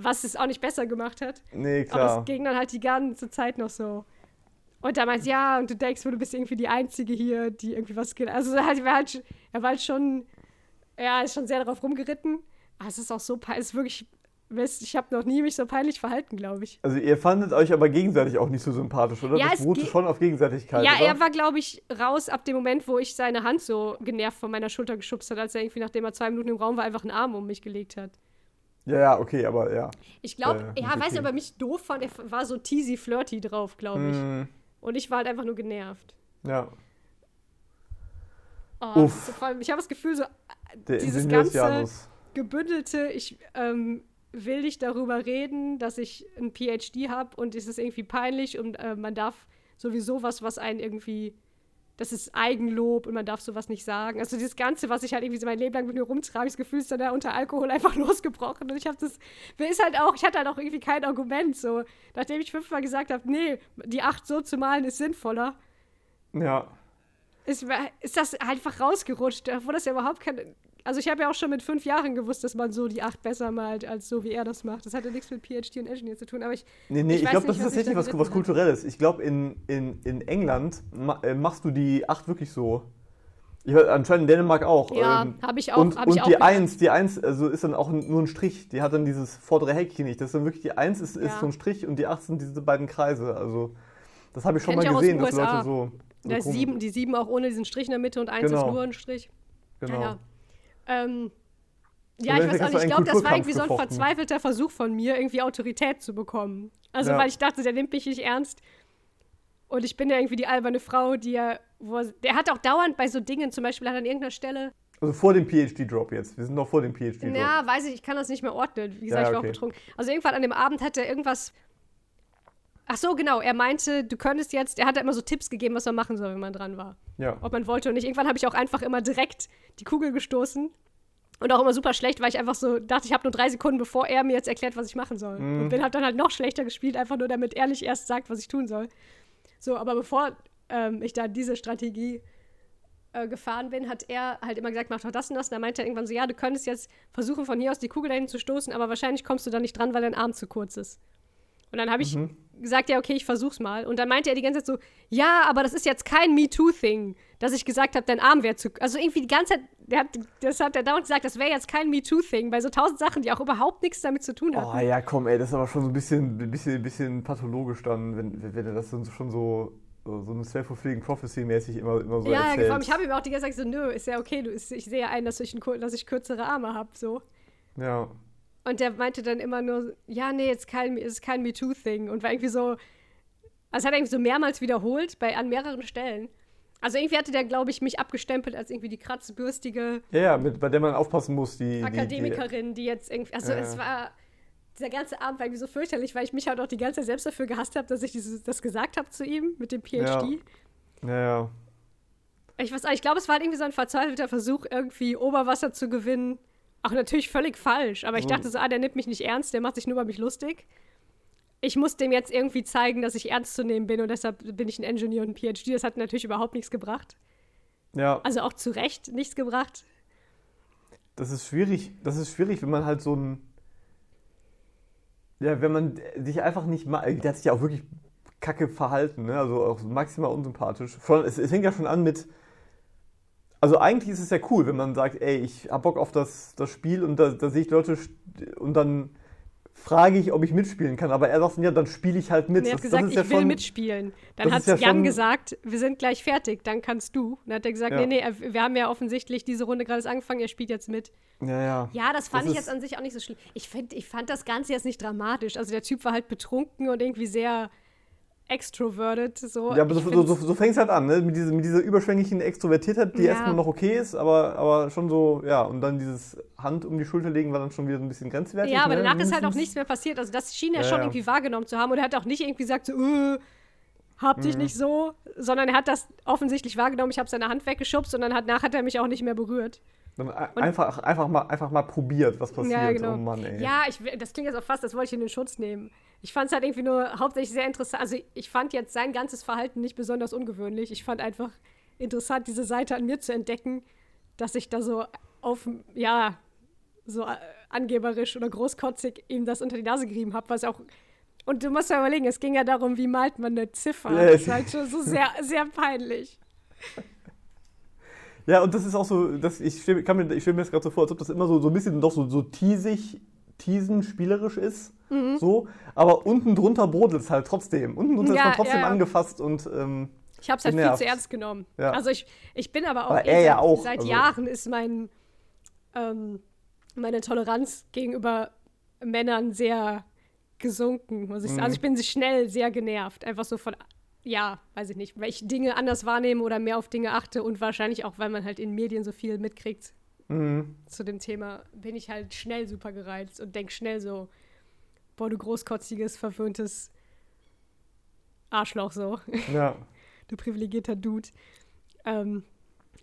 was es auch nicht besser gemacht hat. Nee, Aber klar. es ging dann halt die ganze Zeit noch so. Und da meinte ja, und du denkst, du bist irgendwie die Einzige hier, die irgendwie was geht. Also halt, er, war halt, er war halt schon, er ist schon sehr darauf rumgeritten. Aber es ist auch so, pein- es ist wirklich, ich habe noch nie mich so peinlich verhalten, glaube ich. Also ihr fandet euch aber gegenseitig auch nicht so sympathisch, oder? Ja, das beruhte ge- schon auf Gegenseitigkeit, Ja, oder? er war, glaube ich, raus ab dem Moment, wo ich seine Hand so genervt von meiner Schulter geschubst hat, als er irgendwie, nachdem er zwei Minuten im Raum war, einfach einen Arm um mich gelegt hat. Ja, ja, okay, aber ja. Ich glaube, Äh, ja, weiß nicht, ob er mich doof fand, er war so teasy flirty drauf, glaube ich. Mm, Und ich war halt einfach nur genervt. ja. Oh, Uff. allem, ich habe das Gefühl, so Der Dieses Ingenieurs-Janus. gebündelte, ich ähm, will nicht darüber reden, dass ich ein PhD habe und es ist irgendwie peinlich und äh, man darf sowieso was, was einen irgendwie, das ist Eigenlob und man darf sowas nicht sagen. Also dieses Ganze, was ich halt irgendwie so mein Leben lang mit mir rumtrage, das Gefühl ist dann da unter Alkohol einfach losgebrochen und ich habe das, ist halt auch, ich hatte halt auch irgendwie kein Argument so. Nachdem ich fünfmal gesagt habe, nee, die acht so zu malen ist sinnvoller, Ja. ist, ist das einfach rausgerutscht, obwohl das ja überhaupt kein. Also ich habe ja auch schon mit fünf Jahren gewusst, dass man so die acht besser malt, als so wie er das macht. Das hatte nichts mit PhD und Engineer zu tun, aber ich. Nee, nee, Ich ich, glaube, das ist tatsächlich was, was. Kulturelles. Ich glaube, in, in, in England äh, machst du die 8 wirklich so. Ich, anscheinend in Dänemark auch. Ja, ähm, habe ich auch. Und, hab ich und auch die. 1, die 1 also ist dann auch nur ein Strich. Die hat dann dieses vordere Häkchen nicht. Das ist dann wirklich die 1 ist, ist Ja. so ein Strich und die 8 sind diese beiden Kreise. Also, das habe ich schon Kenn ich mal gesehen, dass USA. Leute so. so Da ist sieben, die sieben auch ohne diesen Strich in der Mitte und eins Genau. ist nur ein Strich. Genau. Ja, ja. Ähm, ja ich weiß auch nicht. Ich glaube, das war irgendwie so ein verzweifelter Versuch von mir, irgendwie Autorität zu bekommen. Also, Ja. weil ich dachte, der nimmt mich nicht ernst. Und ich bin ja irgendwie die alberne Frau, die er. Wo er der hat auch dauernd bei so Dingen, zum Beispiel hat an irgendeiner Stelle Also vor dem PhD-Drop jetzt. Wir sind noch vor dem PhD-Drop. Ja, weiß ich, ich kann das nicht mehr ordnen. Wie gesagt, Ja, ich war auch okay. betrunken. Also irgendwann an dem Abend hat er irgendwas. Ach so, genau. Er meinte, du könntest jetzt. Er hat immer so Tipps gegeben, was man machen soll, wenn man dran war. Ja. Ob man wollte oder nicht. Irgendwann habe ich auch einfach immer direkt die Kugel gestoßen. Und auch immer super schlecht, weil ich einfach so dachte, ich habe nur drei Sekunden, bevor er mir jetzt erklärt, was ich machen soll. Mhm. Und bin halt dann halt noch schlechter gespielt, einfach nur damit er nicht erst sagt, was ich tun soll. So, aber bevor ähm, ich da diese Strategie äh, gefahren bin, hat er halt immer gesagt, mach doch das und das. Und dann meinte er irgendwann so, ja, du könntest jetzt versuchen, von hier aus die Kugel dahin zu stoßen, aber wahrscheinlich kommst du da nicht dran, weil dein Arm zu kurz ist. Und dann habe ich Mhm. Gesagt, ja, okay, ich versuch's mal. Und dann meinte er die ganze Zeit so, ja, aber das ist jetzt kein MeToo-Thing, dass ich gesagt habe, dein Arm wäre zu. Also irgendwie die ganze Zeit, hat, das hat er dauernd gesagt, das wäre jetzt kein MeToo-Thing, bei so tausend Sachen, die auch überhaupt nichts damit zu tun Oh hatten. ja, komm, ey, das ist aber schon so ein bisschen, ein bisschen, ein bisschen pathologisch dann, wenn, wenn er das dann schon so, so eine self-fulfilling prophecy-mäßig immer, immer so ja, ja, erzählt. vor allem, ich habe ihm auch die ganze Zeit gesagt, so, nö, ist ja okay, du, ich sehe ja ein, dass ich, ein, dass ich kürzere Arme habe, so. Ja. Und der meinte dann immer nur, ja, nee, jetzt kein, es ist kein MeToo-Thing. Und war irgendwie so, also hat er irgendwie so mehrmals wiederholt, bei, an mehreren Stellen. Also irgendwie hatte der, glaube ich, mich abgestempelt als irgendwie die kratzbürstige Ja, ja, mit, bei der man aufpassen muss, die. die- Akademikerin, die jetzt irgendwie, also Ja, es ja. war, dieser ganze Abend war irgendwie so fürchterlich, weil ich mich halt auch die ganze Zeit selbst dafür gehasst habe, dass ich dieses, das gesagt habe zu ihm mit dem PhD. Die, ja, ja. Ich weiß ich glaube, es war halt irgendwie so ein verzweifelter Versuch, irgendwie Oberwasser zu gewinnen. Auch natürlich völlig falsch, aber ich So. dachte so, ah, der nimmt mich nicht ernst, der macht sich nur über mich lustig. Ich muss dem jetzt irgendwie zeigen, dass ich ernst zu nehmen bin und deshalb bin ich ein Engineer und ein PhD. Das hat natürlich überhaupt nichts gebracht. Ja, Also auch zu Recht nichts gebracht. das ist schwierig. Das ist schwierig, wenn man halt so ein. Ja, wenn man sich einfach nicht mal. Der hat sich ja auch wirklich kacke verhalten, ne? Also auch maximal unsympathisch. Schon, es, es fängt ja schon an mit. Also eigentlich ist es ja cool, wenn man sagt, ey, ich hab Bock auf das, das Spiel und da, da sehe ich Leute und dann frage ich, ob ich mitspielen kann. Aber er sagt, ja, dann spiele ich halt mit. Und er hat Das- das gesagt, ist ich ja will schon- mitspielen. Dann das hat ja Jan gesagt, wir sind gleich fertig, dann kannst du. Und dann hat er gesagt, Ja. nee, nee, wir haben ja offensichtlich diese Runde gerade angefangen, er spielt jetzt mit. Ja, ja. Ja, das fand Das ich jetzt an sich auch nicht so schlimm. Ich, find, ich fand das Ganze jetzt nicht dramatisch. Also der Typ war halt betrunken und irgendwie sehr extroverted. So. Ja, aber so, so, so, so fängt es halt an, ne? Mit, diese, mit dieser überschwänglichen Extrovertiertheit, die Ja. erstmal noch okay ist, aber, aber schon so, ja, und dann dieses Hand um die Schulter legen war dann schon wieder so ein bisschen grenzwertig. Ja, aber ne? danach ist halt auch Mindestens. nichts mehr passiert. Also das schien er Ja, schon ja. irgendwie wahrgenommen zu haben. Und er hat auch nicht irgendwie gesagt, so, äh, hab Mhm. dich nicht so, sondern er hat das offensichtlich wahrgenommen. Ich habe seine Hand weggeschubst und dann hat, nach hat er mich auch nicht mehr berührt. Dann ein- einfach, einfach, mal, einfach mal probiert, was passiert. Ja, genau. Oh Mann, ey. Ja, ich, das klingt jetzt auch fast, das wollte ich in den Schutz nehmen. Ich fand es halt irgendwie nur hauptsächlich sehr interessant. Also ich fand jetzt sein ganzes Verhalten nicht besonders ungewöhnlich. Ich fand einfach interessant, diese Seite an mir zu entdecken, dass ich da so auf, ja, so äh, angeberisch oder großkotzig ihm das unter die Nase gerieben habe, was auch. Und du musst ja überlegen, es ging ja darum, wie malt man eine Ziffer. Ja, Das ist halt schon so sehr, sehr peinlich. Ja, und das ist auch so, das, ich stelle kann mir, ich stell mir das gerade so vor, als ob das immer so, so ein bisschen doch so, so teasig, teasen, spielerisch ist. Mhm. So, aber unten drunter brodelt es halt trotzdem. Unten drunter Ja, ist man trotzdem ja, ja. angefasst und ähm, Ich habe es halt viel zu ernst genommen. Also ich, ich bin aber auch, Aber eh er ja seit, auch, seit also- Jahren ist mein, ähm, meine Toleranz gegenüber Männern sehr gesunken, muss ich sagen. Mhm. Also ich bin schnell sehr genervt. Einfach so von, ja, weiß ich nicht, weil ich Dinge anders wahrnehme oder mehr auf Dinge achte und wahrscheinlich auch, weil man halt in Medien so viel mitkriegt mh, zu dem Thema, bin ich halt schnell super gereizt und denk schnell so, boah, du großkotziges, verwöhntes Arschloch so ja. du privilegierter Dude. Ähm,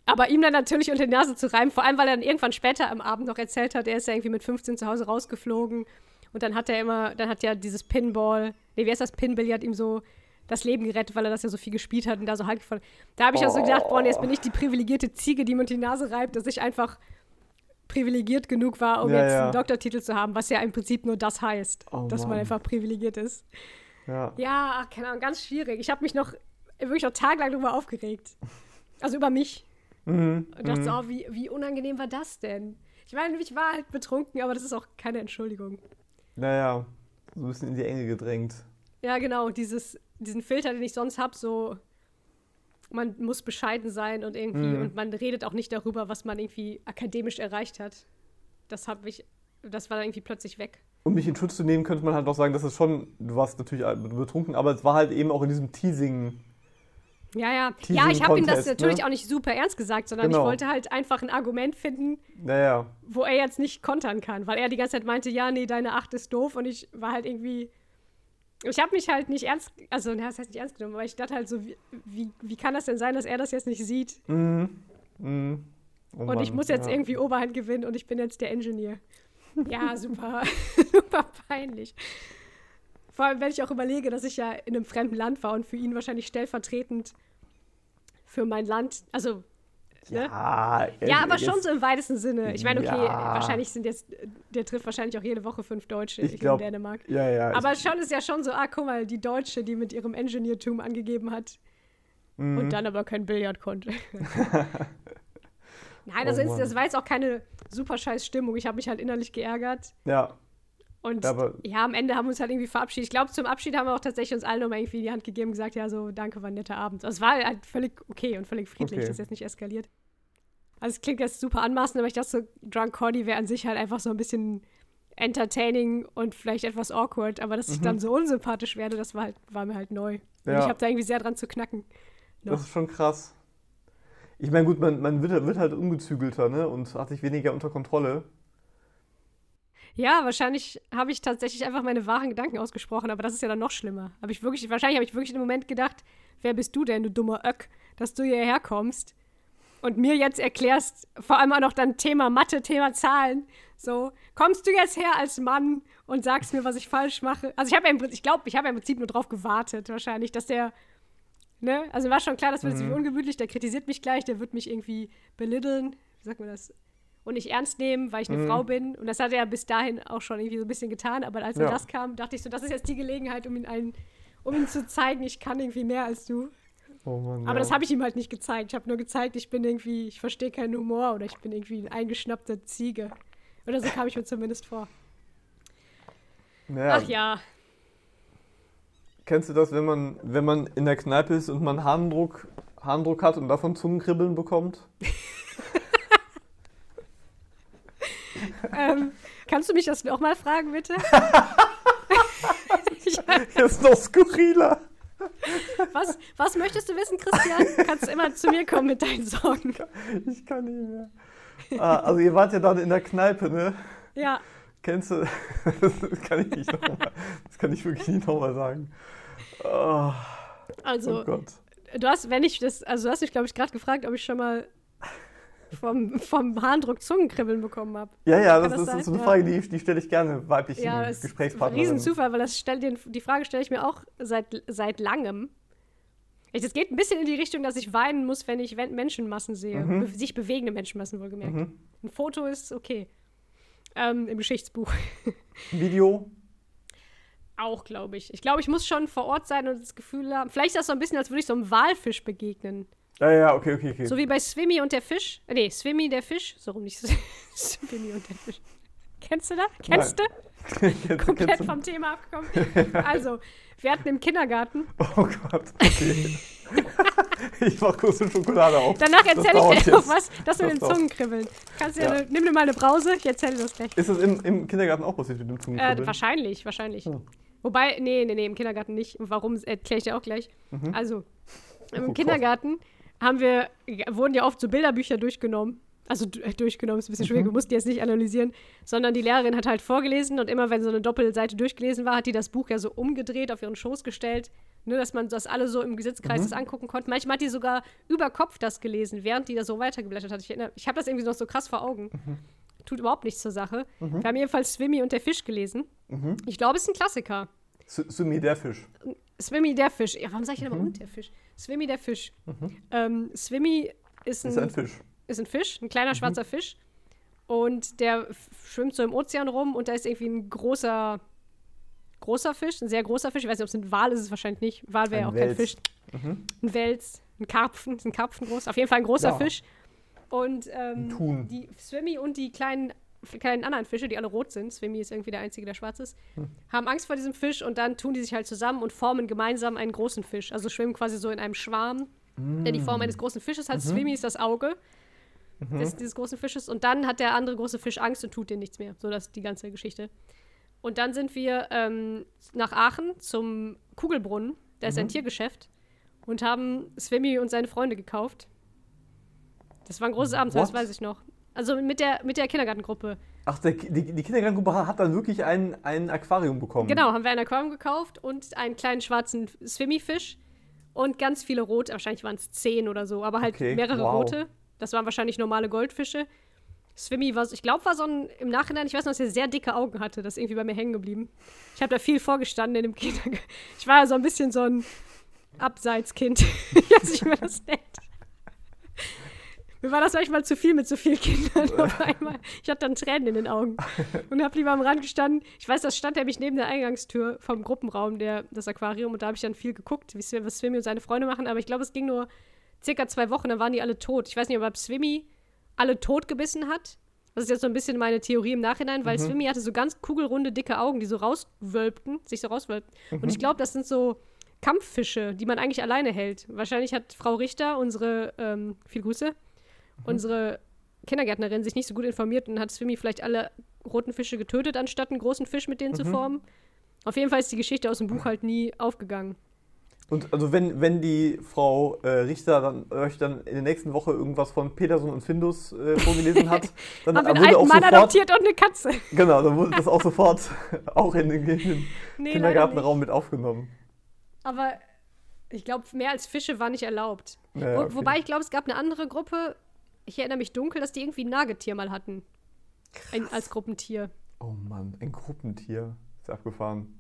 aber ihm dann natürlich unter die Nase zu reiben, vor allem, weil er dann irgendwann später am Abend noch erzählt hat, er ist ja irgendwie mit 15 zu Hause rausgeflogen und dann hat er immer, dann hat ja dieses Pinball, nee, wie heißt das, Pinbillard ihm so das Leben gerettet, weil er das ja so viel gespielt hat und da so halt gefallen. Da habe ich auch so gedacht, boah, nee, jetzt bin ich die privilegierte Ziege, die mir unter die Nase reibt, dass ich einfach privilegiert genug war, um Ja, jetzt ja. einen Doktortitel zu haben, was ja im Prinzip nur das heißt, Oh, dass man Mann. einfach privilegiert ist. ja. Ja, keine Ahnung, ganz schwierig. Ich habe mich noch wirklich noch tagelang darüber aufgeregt. Also über mich. Mhm, Und dachte mhm. so, oh, wie, wie unangenehm war das denn? Ich meine, ich war halt betrunken, aber das ist auch keine Entschuldigung. Naja, so ein bisschen in die Enge gedrängt. Ja, genau, dieses, diesen Filter, den ich sonst habe, so man muss bescheiden sein und irgendwie, Mhm. und man redet auch nicht darüber, was man irgendwie akademisch erreicht hat. Das habe ich, das war dann irgendwie plötzlich weg. Um mich in Schutz zu nehmen, könnte man halt auch sagen, dass es schon, du warst natürlich betrunken, aber es war halt eben auch in diesem Teasing. Ja, ja. Teasing Ja, ich habe ihm das Contest, natürlich ne? auch nicht super ernst gesagt, sondern Genau. ich wollte halt einfach ein Argument finden, Naja, wo er jetzt nicht kontern kann, weil er die ganze Zeit meinte, ja, nee, deine Acht ist doof und ich war halt irgendwie. Ich habe mich halt nicht ernst, also, na, das heißt nicht ernst genommen, aber ich dachte halt so, wie, wie, wie kann das denn sein, dass er das jetzt nicht sieht? Mhm. Mhm. Oh und ich Mann, muss jetzt ja. irgendwie Oberhand gewinnen und ich bin jetzt der Engineer. Ja, super, super peinlich. Vor allem, wenn ich auch überlege, dass ich ja in einem fremden Land war und für ihn wahrscheinlich stellvertretend für mein Land, also ne? Ja, Ja, aber jetzt- schon so im weitesten Sinne. Ich meine, okay, Ja. wahrscheinlich sind jetzt, der trifft wahrscheinlich auch jede Woche fünf Deutsche Ich glaub, in Dänemark. Ja, ja. Aber schon ist ja schon so, ah, guck mal, die Deutsche, die mit ihrem Engineertum angegeben hat Mhm. und dann aber kein Billard konnte. Nein, also Oh das war jetzt auch keine super scheiß Stimmung. Ich habe mich halt innerlich geärgert. ja, Und Ja, aber- ja, am Ende haben wir uns halt irgendwie verabschiedet. Ich glaube, zum Abschied haben wir auch tatsächlich uns allen nochmal irgendwie die Hand gegeben und gesagt, ja, so, danke, war ein netter Abend. Also, es war halt völlig okay und völlig friedlich, Okay. das ist jetzt nicht eskaliert. Also es klingt jetzt super anmaßend, aber ich dachte so, Drunk Cordy wäre an sich halt einfach so ein bisschen entertaining und vielleicht etwas awkward, aber dass ich dann so unsympathisch werde, das war halt, war mir halt neu. Und Mhm. Ja. ich habe da irgendwie sehr dran zu knacken. das noch. ist schon krass. Ich meine, gut, man, man wird, wird halt ungezügelter, ne? Und hat sich weniger unter Kontrolle. Ja, wahrscheinlich habe ich tatsächlich einfach meine wahren Gedanken ausgesprochen, aber das ist ja dann noch schlimmer. Hab ich wirklich, wahrscheinlich habe ich wirklich im Moment gedacht, wer bist du denn, du dummer Öck, dass du hierher kommst und mir jetzt erklärst, vor allem auch noch dann Thema Mathe, Thema Zahlen. So, kommst du jetzt her als Mann und sagst mir, was ich falsch mache? Also ich habe ja im Prinzip, ich glaube, ich habe ja im Prinzip nur drauf gewartet, wahrscheinlich, dass der, ne, also war schon klar, das wird irgendwie ungemütlich, der kritisiert mich gleich, der wird mich irgendwie belitteln, wie sagt man das? Und nicht ernst nehmen, weil ich eine Mhm. Frau bin. Und das hat er bis dahin auch schon irgendwie so ein bisschen getan. Aber als Ja. das kam, dachte ich so, das ist jetzt die Gelegenheit, um ihn, einen, um ihm zu zeigen, ich kann irgendwie mehr als du. Oh Mann, Aber ja. das habe ich ihm halt nicht gezeigt. Ich habe nur gezeigt, ich bin irgendwie, ich verstehe keinen Humor oder ich bin irgendwie eine eingeschnappte Ziege. Oder so kam ich mir zumindest vor. Ja, Ach ja. Kennst du das, wenn man, wenn man in der Kneipe ist und man Harndruck, Harndruck hat und davon Zungenkribbeln bekommt? ähm, kannst du mich das nochmal fragen, bitte? Das ist noch skurriler. was, was möchtest du wissen, Christian? Du kannst immer zu mir kommen mit deinen Sorgen. Ich kann nicht mehr. Ah, also ihr wart ja dann in der Kneipe, ne? Ja, Kennst du? Das kann ich nicht nochmal. Das kann ich wirklich nicht nochmal sagen. Oh, also oh Gott. du hast, wenn ich das, also du hast mich, glaube ich, gerade gefragt, ob ich schon mal vom, vom Harndruck Zungenkribbeln bekommen habe. Ja, ja, das, das das ist so sein? eine. Frage, die, die stelle ich gerne weiblichen Ja, das ist ein Gesprächspartnern. Riesenzufall, weil das stell, den, die Frage stelle ich mir auch seit, seit langem. Das geht ein bisschen in die Richtung, dass ich weinen muss, wenn ich Menschenmassen sehe. Mhm. Be sich bewegende Menschenmassen wohlgemerkt. Ein Foto ist okay. Ähm, Im Geschichtsbuch Video. auch, glaube ich. Ich glaube, ich muss schon vor Ort sein und das Gefühl haben. Vielleicht ist das so ein bisschen, als würde ich so einem Walfisch begegnen. Ja, ja, okay, okay, okay. So wie bei Swimmy und der Fisch. Äh, Nee, Swimmy der Fisch. So rum nicht. Swimmy und der Fisch. Kennst du das? Kennst du? Kennst- Komplett kennst du- vom Thema abgekommen. Also, wir hatten im Kindergarten. Oh Gott, okay. ich mach kurz eine Schokolade auf. Danach erzähle ich dir noch was. Das mit Das den dauert. Zungenkribbeln. Kannst du ja. Eine, nimm dir mal eine Brause. Ich erzähle dir das gleich. Ist das im, im Kindergarten auch passiert mit dem Äh, Zungenkribbeln? wahrscheinlich, wahrscheinlich. Hm. Wobei, nee, nee, nee, im Kindergarten nicht. Warum, erkläre ich dir auch gleich. Also, im Mhm. Oh Gott. Haben wir, wurden ja oft so Bilderbücher durchgenommen. Also äh, durchgenommen ist ein bisschen Mhm. schwierig, wir mussten die jetzt nicht analysieren, sondern die Lehrerin hat halt vorgelesen und immer wenn so eine Doppelseite durchgelesen war, hat die das Buch ja so umgedreht, auf ihren Schoß gestellt, ne, dass man das alle so im Sitzkreis Mhm. das angucken konnte. Manchmal hat die sogar über Kopf das gelesen, während die das so weitergeblättert hat. Ich, erinnere- ich habe das irgendwie noch so krass vor Augen. Mhm. Tut überhaupt nichts zur Sache. Wir haben jedenfalls Swimmy und der Fisch gelesen. Ich glaube, es ist ein Klassiker. Sumi, der Fisch. Swimmy der Fisch. Ja, warum sage ich denn immer und der Fisch? Swimmy der Fisch. Ähm, Swimmy ist ein, Ist ein Fisch. ist ein Fisch, ein kleiner schwarzer Fisch. Und der schwimmt so im Ozean rum und da ist irgendwie ein großer, großer Fisch, ein sehr großer Fisch. Ich weiß nicht, ob es ein Wal ist, es wahrscheinlich nicht. Wal wäre ja auch kein Wels. Fisch. Ein Wels, ein Karpfen, ist ein Karpfen groß. Auf jeden Fall ein großer Ja. Fisch. Und ähm, die Swimmy und die kleinen, kleinen anderen Fische, die alle rot sind, Swimmy ist irgendwie der einzige, der schwarz ist, Hm. haben Angst vor diesem Fisch und dann tun die sich halt zusammen und formen gemeinsam einen großen Fisch. Also schwimmen quasi so in einem Schwarm, der die Form eines großen Fisches hat. Swimmy ist das Auge des, dieses großen Fisches und dann hat der andere große Fisch Angst und tut dir nichts mehr. So das ist die ganze Geschichte. Und dann sind wir ähm, nach Aachen zum Kugelbrunnen, da ist ein Tiergeschäft, und haben Swimmy und seine Freunde gekauft. Das war ein großes Abenteuer, das weiß ich noch. Also mit der, mit der Kindergartengruppe. Ach, der, die, die Kindergartengruppe hat dann wirklich ein, ein Aquarium bekommen. Genau, haben wir ein Aquarium gekauft und einen kleinen schwarzen Swimmy-Fisch und ganz viele rote, wahrscheinlich waren es zehn oder so, aber halt Okay, mehrere wow. rote. Das waren wahrscheinlich normale Goldfische. Swimmy war, ich glaube, war so ein, im Nachhinein, ich weiß noch, dass er sehr dicke Augen hatte, das ist irgendwie bei mir hängen geblieben. Ich habe da viel vorgestanden in dem Kindergarten. Ich war ja so ein bisschen so ein Abseitskind, wie mir das nennt. Mir war das manchmal zu viel mit so vielen Kindern auf einmal. Ich hatte dann Tränen in den Augen und habe lieber am Rand gestanden. Ich weiß, das stand nämlich neben der Eingangstür vom Gruppenraum, der, das Aquarium, und da habe ich dann viel geguckt, wie was Swimmy und seine Freunde machen. Aber ich glaube, es ging nur circa zwei Wochen, dann waren die alle tot. Ich weiß nicht, ob Swimmy alle tot gebissen hat. Das ist jetzt so ein bisschen meine Theorie im Nachhinein, weil Swimmy hatte so ganz kugelrunde, dicke Augen, die so rauswölbten, sich so rauswölbten. Und ich glaube, das sind so Kampffische, die man eigentlich alleine hält. Wahrscheinlich hat Frau Richter, unsere, ähm, viel Grüße, unsere Kindergärtnerin sich nicht so gut informiert und hat Swimmy vielleicht alle roten Fische getötet, anstatt einen großen Fisch mit denen zu formen. Auf jeden Fall ist die Geschichte aus dem Buch halt nie aufgegangen. Und also wenn, wenn die Frau äh, Richter dann, euch dann in der nächsten Woche irgendwas von Peterson und Findus äh, vorgelesen hat, dann Haben einen wurde alten auch Mann sofort, adoptiert und eine Katze. genau, dann wurde das auch sofort auch in den, in den Nee, Kindergartenraum mit aufgenommen. Aber ich glaube, mehr als Fische war nicht erlaubt. Ja, Wo, okay. Wobei ich glaube, es gab eine andere Gruppe, ich erinnere mich dunkel, dass die irgendwie ein Nagetier mal hatten. Ein, als Gruppentier. Oh Mann, ein Gruppentier. Ist abgefahren.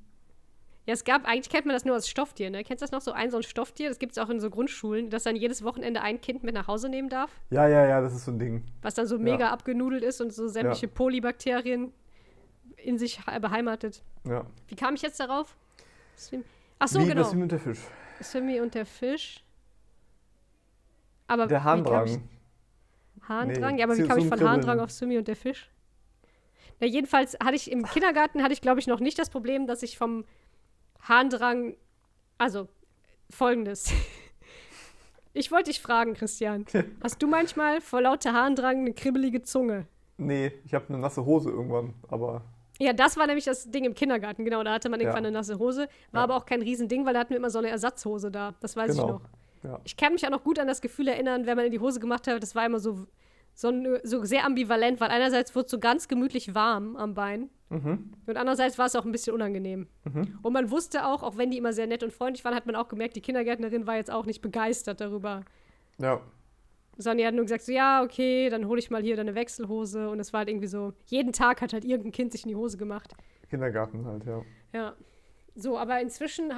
Ja, es gab, eigentlich kennt man das nur als Stofftier, ne? Kennst du das noch so ein, so ein Stofftier? Das gibt es auch in so Grundschulen, das dann jedes Wochenende ein Kind mit nach Hause nehmen darf. Ja, ja, ja, das ist so ein Ding. Was dann so mega abgenudelt ist und so sämtliche Ja. Polybakterien in sich he- beheimatet. Ja. Wie kam ich jetzt darauf? Ach so, Wie genau. das Swim und der Fisch. Swimmy und der Fisch. Aber Der Harndrang. Ich- Harndrang? Nee, ja, aber wie kam ich von. Harndrang auf Swimmy und der Fisch? Na, jedenfalls hatte ich im Kindergarten, hatte ich, glaube ich, noch nicht das Problem, dass ich vom Harndrang, also folgendes. Ich wollte dich fragen, Christian. Hast du manchmal vor lauter Harndrang eine kribbelige Zunge? Nee, ich habe eine nasse Hose irgendwann, aber Ja, das war nämlich das Ding im Kindergarten, genau. Da hatte man irgendwann Ja. eine nasse Hose. War Ja. aber auch kein Riesending, weil da hatten wir immer so eine Ersatzhose da. Das weiß ich genau. noch. Ja. Ich kann mich auch noch gut an das Gefühl erinnern, wenn man in die Hose gemacht hat, das war immer so, so, so sehr ambivalent, weil einerseits wurde es so ganz gemütlich warm am Bein Mhm. und andererseits war es auch ein bisschen unangenehm. Mhm. Und man wusste auch, auch wenn die immer sehr nett und freundlich waren, hat man auch gemerkt, die Kindergärtnerin war jetzt auch nicht begeistert darüber. Ja. Sondern die hat nur gesagt, so, ja, okay, dann hole ich mal hier deine Wechselhose. Und es war halt irgendwie so, jeden Tag hat halt irgendein Kind sich in die Hose gemacht. Kindergarten halt, ja. Ja. So, aber inzwischen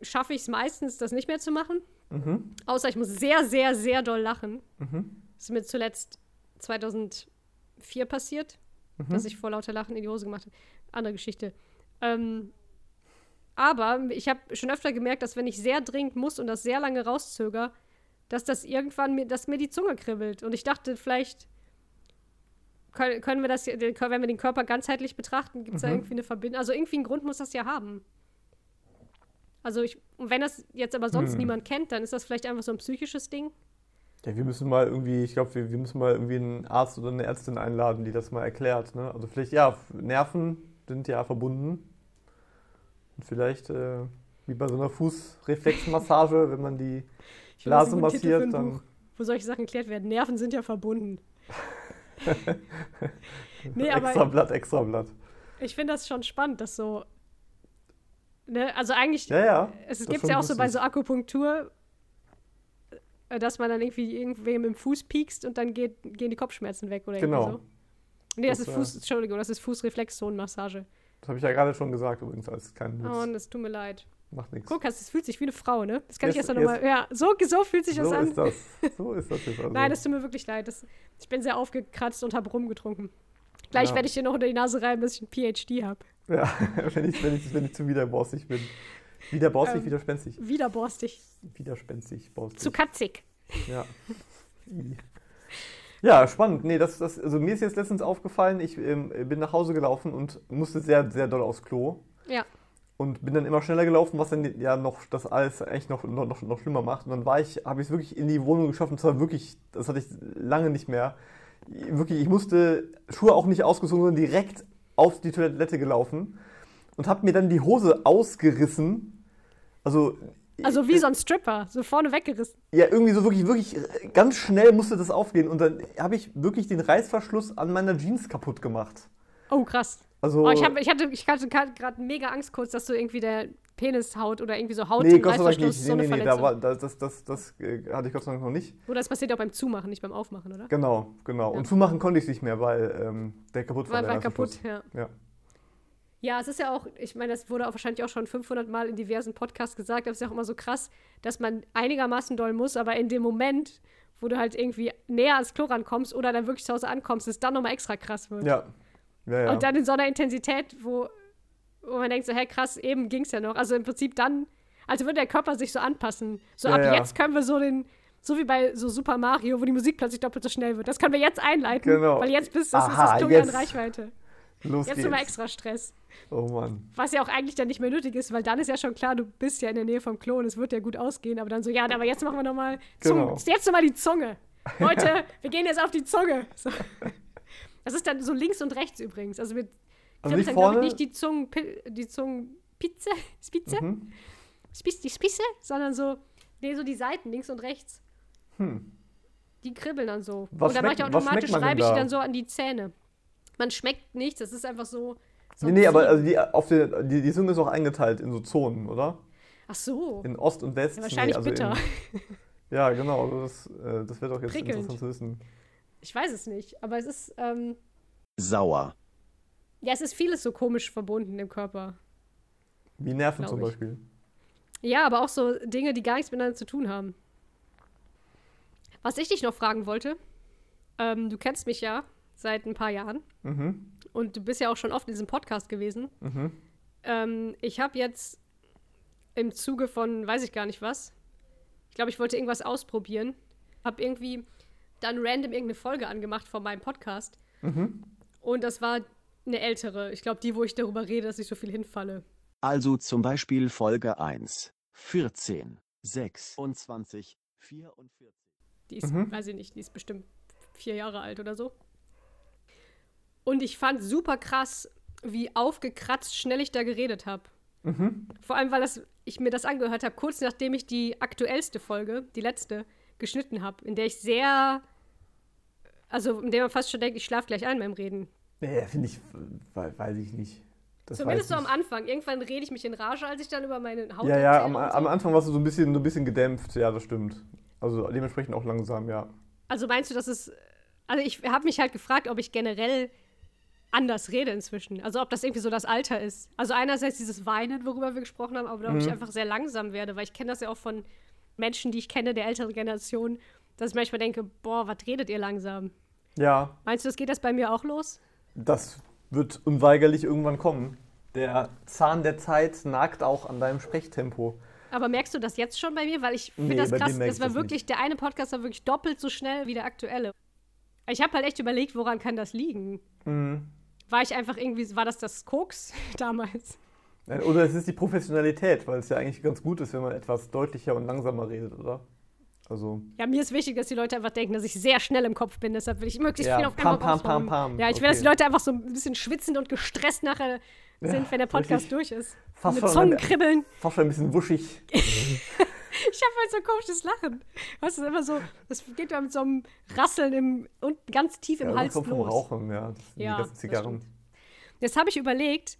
schaffe ich es meistens, das nicht mehr zu machen. Mhm. Außer ich muss sehr, sehr, sehr doll lachen. Mhm. Das ist mir zuletzt 2004 passiert, Mhm. dass ich vor lauter Lachen in die Hose gemacht habe. Andere Geschichte. Ähm, aber ich habe schon öfter gemerkt, dass wenn ich sehr dringend muss und das sehr lange rauszöger, dass das irgendwann mir, dass mir die Zunge kribbelt. Und ich dachte, vielleicht können, können wir das, ja- den- wenn wir den Körper ganzheitlich betrachten, gibt es da Mhm. irgendwie eine Verbindung. Also irgendwie einen Grund muss das ja haben. Also ich, und wenn das jetzt aber sonst Hm. niemand kennt, dann ist das vielleicht einfach so ein psychisches Ding. Ja, wir müssen mal irgendwie, ich glaube, wir, wir müssen mal irgendwie einen Arzt oder eine Ärztin einladen, die das mal erklärt. Ne? Also vielleicht, ja, Nerven sind ja verbunden. Und vielleicht, äh, wie bei so einer Fußreflexmassage, wenn man die Ich Blase massiert, dann. Buch, wo solche Sachen geklärt werden. Nerven sind ja verbunden. nee, aber extra Blatt, extra Blatt. ich finde das schon spannend, dass so. Ne, also eigentlich, Ja, ja. es das gibt ja auch so bei so Akupunktur, äh, dass man dann irgendwie irgendwem im Fuß piekst und dann geht, gehen die Kopfschmerzen weg oder Genau. irgendwie so. Nee, das, Das, ist Fuß, Entschuldigung, das ist Fußreflexzonenmassage. Das habe ich ja gerade schon gesagt, übrigens, als kein Witz. Oh, und das tut mir leid. Macht nichts. Guck, das fühlt sich wie eine Frau, ne? Das kann ich Yes, erst noch mal. Ja, so, so fühlt sich das so an. ist das. So ist das jetzt also. Nein, das tut mir wirklich leid. Das, ich bin sehr aufgekratzt und habe rumgetrunken. Gleich Ja. werde ich dir noch unter die Nase reiben, dass ich ein PhD habe. Ja, wenn ich, wenn ich, wenn ich zu widerborstig bin. Widerborstig, Ähm, widerspenstig. Widerborstig. Widerspenstig, borstig. Zu katzig. Ja. Ja, spannend. Nee, das, das, also mir ist jetzt letztens aufgefallen, ich ähm, bin nach Hause gelaufen und musste sehr, sehr doll aufs Klo. Ja. Und bin dann immer schneller gelaufen, was dann ja noch das alles eigentlich noch, noch, noch, noch schlimmer macht. Und dann war ich, habe ich es wirklich in die Wohnung geschafft. Und zwar wirklich, das hatte ich lange nicht mehr. Wirklich, ich musste Schuhe auch nicht ausgezogen, sondern direkt auf die Toilette gelaufen. Und habe mir dann die Hose ausgerissen. Also Also wie so ein Stripper, so vorne weggerissen. ja, irgendwie so wirklich, wirklich äh, ganz schnell musste das aufgehen. Und dann habe ich wirklich den Reißverschluss an meiner Jeans kaputt gemacht. Oh, krass. Also, Oh, ich, hab, ich hatte, ich hatte gerade mega Angst kurz, dass du irgendwie der Penishaut oder irgendwie so Haut nee, im Gott sei Dank nicht. so Nee, nee, nee, da war, das, das, das, das äh, hatte ich Gott sei Dank noch nicht. Oder das passiert auch beim Zumachen, nicht beim Aufmachen, oder? Genau, genau. Ja. Und zumachen konnte ich es nicht mehr, weil ähm, der kaputt war. Der war kaputt, ja. Ja. Ja, es ist ja auch, ich meine, das wurde auch wahrscheinlich auch schon 500 Mal in diversen Podcasts gesagt, aber es ist ja auch immer so krass, dass man einigermaßen doll muss, aber in dem Moment, wo du halt irgendwie näher ans Klo rankommst oder dann wirklich zu Hause ankommst, es dann nochmal extra krass wird. Ja. Ja, ja. Und dann in so einer Intensität, wo, wo man denkt so, hä, krass, eben ging es ja noch. Also im Prinzip dann, als würde der Körper sich so anpassen. So Ja, ab ja. jetzt können wir so den, so wie bei so Super Mario, wo die Musik plötzlich doppelt so schnell wird. Das können wir jetzt einleiten, Genau. weil jetzt bist das, ist Aha, das Tung in jetzt. Reichweite. Los Jetzt geht's. nochmal extra Stress. Oh Mann. Was ja auch eigentlich dann nicht mehr nötig ist, weil dann ist ja schon klar, du bist ja in der Nähe vom Klo und es wird ja gut ausgehen. Aber dann so, ja, aber jetzt machen wir nochmal Genau. jetzt nochmal die Zunge. Leute, wir gehen jetzt auf die Zunge. So. Das ist dann so links und rechts übrigens. Also mit Also glaube ich, vorne. nicht die Zungen, die Zungenpizze, Spitze, Mhm. Spis- die Spisse, sondern so, nee, so die Seiten, links und rechts. Hm. Die kribbeln dann so. Was und dann mache ich automatisch, schreibe ich die da? dann so an die Zähne. Man schmeckt nichts, das ist einfach so. so Nee, nee, aber also die, auf der, die, die Zunge ist auch eingeteilt in so Zonen, oder? Ach so. In Ost und West. Ja, wahrscheinlich nee, also bitter. In, ja, genau. Also das äh, das wäre doch jetzt Prickelnd. interessant zu wissen. Ich weiß es nicht, aber es ist, ähm, sauer, ja, es ist vieles so komisch verbunden im Körper. Wie Nerven zum ich. Beispiel. Ja, aber auch so Dinge, die gar nichts miteinander zu tun haben. Was ich dich noch fragen wollte, ähm, du kennst mich ja seit ein paar Jahren Mhm. und du bist ja auch schon oft in diesem Podcast gewesen. Mhm. Ähm, ich habe jetzt im Zuge von, weiß ich gar nicht was, ich glaube, ich wollte irgendwas ausprobieren, habe irgendwie dann random irgendeine Folge angemacht von meinem Podcast Mhm. und das war eine ältere. Ich glaube, die, wo ich darüber rede, dass ich so viel hinfalle. Also zum Beispiel Folge 1, 14, 26, 44. Die ist, Mhm. weiß ich nicht, die ist bestimmt vier Jahre alt oder so. Und ich fand super krass, wie aufgekratzt schnell ich da geredet habe. Mhm. Vor allem, weil das, ich mir das angehört habe, kurz nachdem ich die aktuellste Folge, die letzte, geschnitten habe, in der ich sehr, also in der man fast schon denkt, ich schlafe gleich ein beim Reden. Nee, finde ich, we- weiß ich nicht. Das Zumindest so am. Anfang. Irgendwann rede ich mich in Rage, als ich dann über meine Haut Ja, ja, am, so. am Anfang warst du so ein bisschen, so ein bisschen gedämpft, ja, das stimmt. Also dementsprechend auch langsam, ja. Also meinst du, dass es. Also ich habe mich halt gefragt, ob ich generell anders rede inzwischen. Also ob das irgendwie so das Alter ist. Also einerseits dieses Weinen, worüber wir gesprochen haben, aber ob ich einfach sehr langsam werde, weil ich kenne das ja auch von Menschen, die ich kenne, der älteren Generation, dass ich manchmal denke, boah, was redet ihr langsam? Ja, Meinst du, das geht das bei mir auch los? Das wird unweigerlich irgendwann kommen. Der Zahn der Zeit nagt auch an deinem Sprechtempo. Aber merkst du das jetzt schon bei mir? Weil ich finde Nee, das krass. Das war das wirklich, der eine Podcast war wirklich doppelt so schnell wie der aktuelle. Ich habe halt echt überlegt, woran kann das liegen? Mhm. War ich einfach irgendwie, war das das Koks damals? Oder es ist die Professionalität, weil es ja eigentlich ganz gut ist, wenn man etwas deutlicher und langsamer redet, oder? Also, Ja, mir ist wichtig, dass die Leute einfach denken, dass ich sehr schnell im Kopf bin. Deshalb will ich möglichst Ja, viel auf pam, einmal pam, pam, pam. Ja, ich will, dass Okay. die Leute einfach so ein bisschen schwitzend und gestresst nachher Ja, sind, wenn der Podcast durch ist. Fast Mit schon Zungen ein- kribbeln. fast schon ein bisschen wuschig. Ich habe halt so ein komisches Lachen. Weißt du, immer so, das geht ja mit so einem Rasseln im, und ganz tief im Ja, Hals kommt vom los. Rauchen, ja. Ja, die ganzen das Zigarren. Jetzt habe ich überlegt,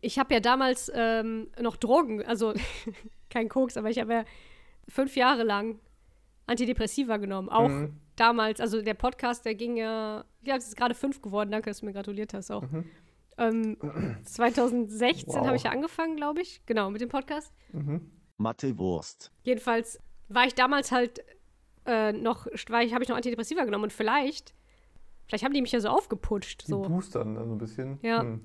ich habe ja damals ähm, noch Drogen, also kein Koks, aber ich habe ja fünf Jahre lang Antidepressiva genommen. Auch Mhm. damals, also der Podcast, der ging ja, ja, es ist gerade fünf geworden, danke, dass du mir gratuliert hast auch. Mhm. Ähm, 2016 Wow. habe ich ja angefangen, glaube ich, genau, mit dem Podcast. Mhm. Mathe Wurst. Jedenfalls war ich damals halt äh, noch, ich, habe ich noch Antidepressiva genommen und vielleicht, vielleicht haben die mich ja so aufgeputscht, Die so. boostern dann so ein bisschen. Ja. Hm.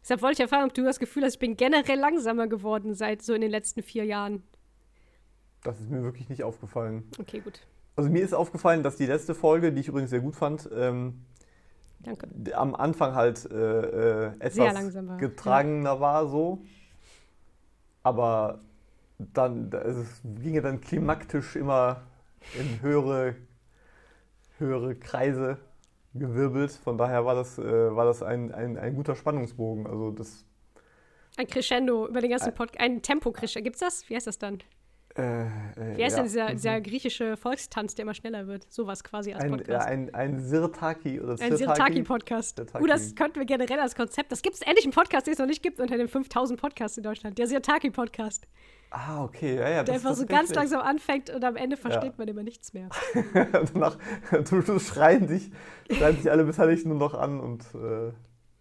Deshalb wollte ich erfahren, ob du das Gefühl hast, ich bin generell langsamer geworden seit so in den letzten vier Jahren. Das ist mir wirklich nicht aufgefallen. Okay, gut. Also mir ist aufgefallen, dass die letzte Folge, die ich übrigens sehr gut fand, ähm, Danke. am Anfang halt äh, äh, etwas Sehr langsam war, getragener war so. Aber dann, da- also es ging ja dann klimaktisch immer in höhere, höhere Kreise gewirbelt. Von daher war das, äh, war das ein, ein, ein guter Spannungsbogen. Also das Ein Crescendo über den ganzen Podcast. Ein Tempo-Crescendo. Gibt's das? Wie heißt das dann? Äh, äh, Wie heißt ja. denn dieser, dieser griechische Volkstanz, der immer schneller wird? Sowas quasi als ein, ja, Podcast. ein, ein Sirtaki oder Ein Sirtaki-Podcast. Sirtaki. Uh, das könnten wir generell als Konzept. Das gibt es endlich einen Podcast, den es noch nicht gibt unter den 5000 Podcasts in Deutschland. Der Sirtaki-Podcast. Ah, okay, ja, ja. Der einfach so ist ganz langsam anfängt und am Ende versteht man immer nichts mehr. Danach zum Schluss schreien sich, schreien sich alle Beteiligten nur noch an und äh,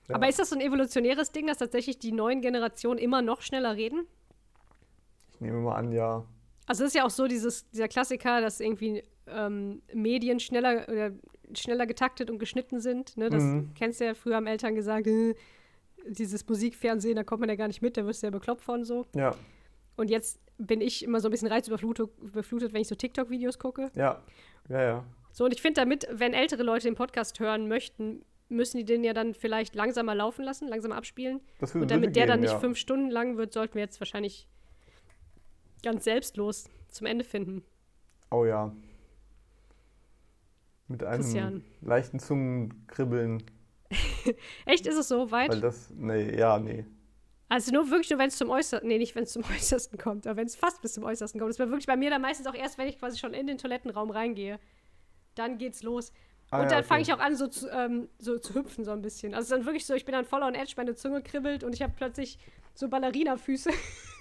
ja. Aber ist das so ein evolutionäres Ding, dass tatsächlich die neuen Generationen immer noch schneller reden? ich nehme mal an, ja. Also es ist ja auch so dieses, dieser Klassiker, dass irgendwie ähm, Medien schneller oder schneller getaktet und geschnitten sind. Ne? Das Mhm. kennst du ja früher haben Eltern gesagt, äh, dieses Musikfernsehen, da kommt man ja gar nicht mit, da wirst du ja bekloppt von so. Ja, Und jetzt bin ich immer so ein bisschen reizüberflutet, überflutet, wenn ich so TikTok-Videos gucke. ja, ja, ja. So, und ich finde damit, wenn ältere Leute den Podcast hören möchten, müssen die den ja dann vielleicht langsamer laufen lassen, langsamer abspielen. Das Und damit der gehen, dann nicht ja. fünf Stunden lang wird, sollten wir jetzt wahrscheinlich ganz selbstlos zum Ende finden. Oh ja. Mit einem Christian. leichten Zungenkribbeln, Echt, ist es so weit? weil das, nee, ja, nee. Also nur wirklich nur, wenn es zum Äußersten, nee, nicht wenn es zum Äußersten kommt, aber wenn es fast bis zum Äußersten kommt. Das war wirklich bei mir dann meistens auch erst, wenn ich quasi schon in den Toilettenraum reingehe. Dann geht's los. Ah, und ja, dann okay. fange ich auch an, so zu, ähm, so zu hüpfen, so ein bisschen. Also dann wirklich so, ich bin dann voller on edge, meine Zunge kribbelt und ich habe plötzlich so Ballerina-Füße.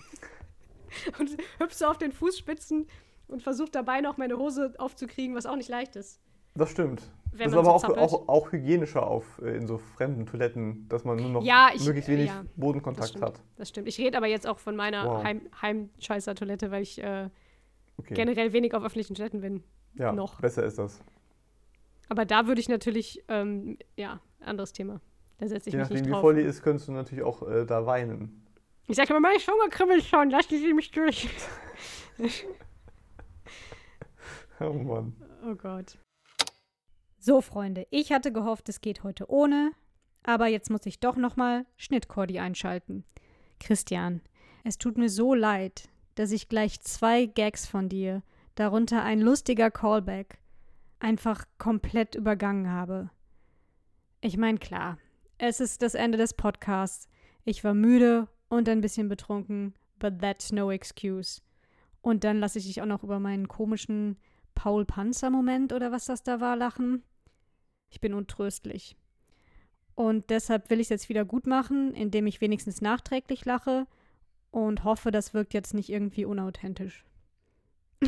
und hüpfe so auf den Fußspitzen und versuche dabei noch meine Hose aufzukriegen, was auch nicht leicht ist. Das stimmt. Wenn das ist aber so auch, auch, auch hygienischer auf äh, in so fremden Toiletten, dass man nur noch Ja, ich- möglichst wenig ja, Das Bodenkontakt stimmt. hat. Das stimmt. Ich rede aber jetzt auch von meiner Wow. Heim Heimscheißer-Toilette, weil ich äh, Okay. generell wenig auf öffentlichen Toiletten bin. ja, noch. besser ist das. Aber da würde ich natürlich, ähm, ja, anderes Thema. Da setze ich Je mich nachdem, nicht wie drauf. voll die ist, könntest du natürlich auch äh, da weinen. Ich sage immer, meine Zunge kribbelt schon, lassen Sie mich durch. Oh Mann. Oh Gott. So, Freunde, ich hatte gehofft, es geht heute ohne, aber jetzt muss ich doch nochmal Schnittkordi einschalten. Christian, es tut mir so leid, dass ich gleich zwei Gags von dir, darunter ein lustiger Callback, einfach komplett übergangen habe. Ich meine, klar, es ist das Ende des Podcasts. Ich war müde und ein bisschen betrunken, but that's no excuse. Und dann lasse ich dich auch noch über meinen komischen Paul Panzer-Moment oder was das da war lachen. Ich bin untröstlich. Und deshalb will ich es jetzt wieder gut machen, indem ich wenigstens nachträglich lache und hoffe, das wirkt jetzt nicht irgendwie unauthentisch.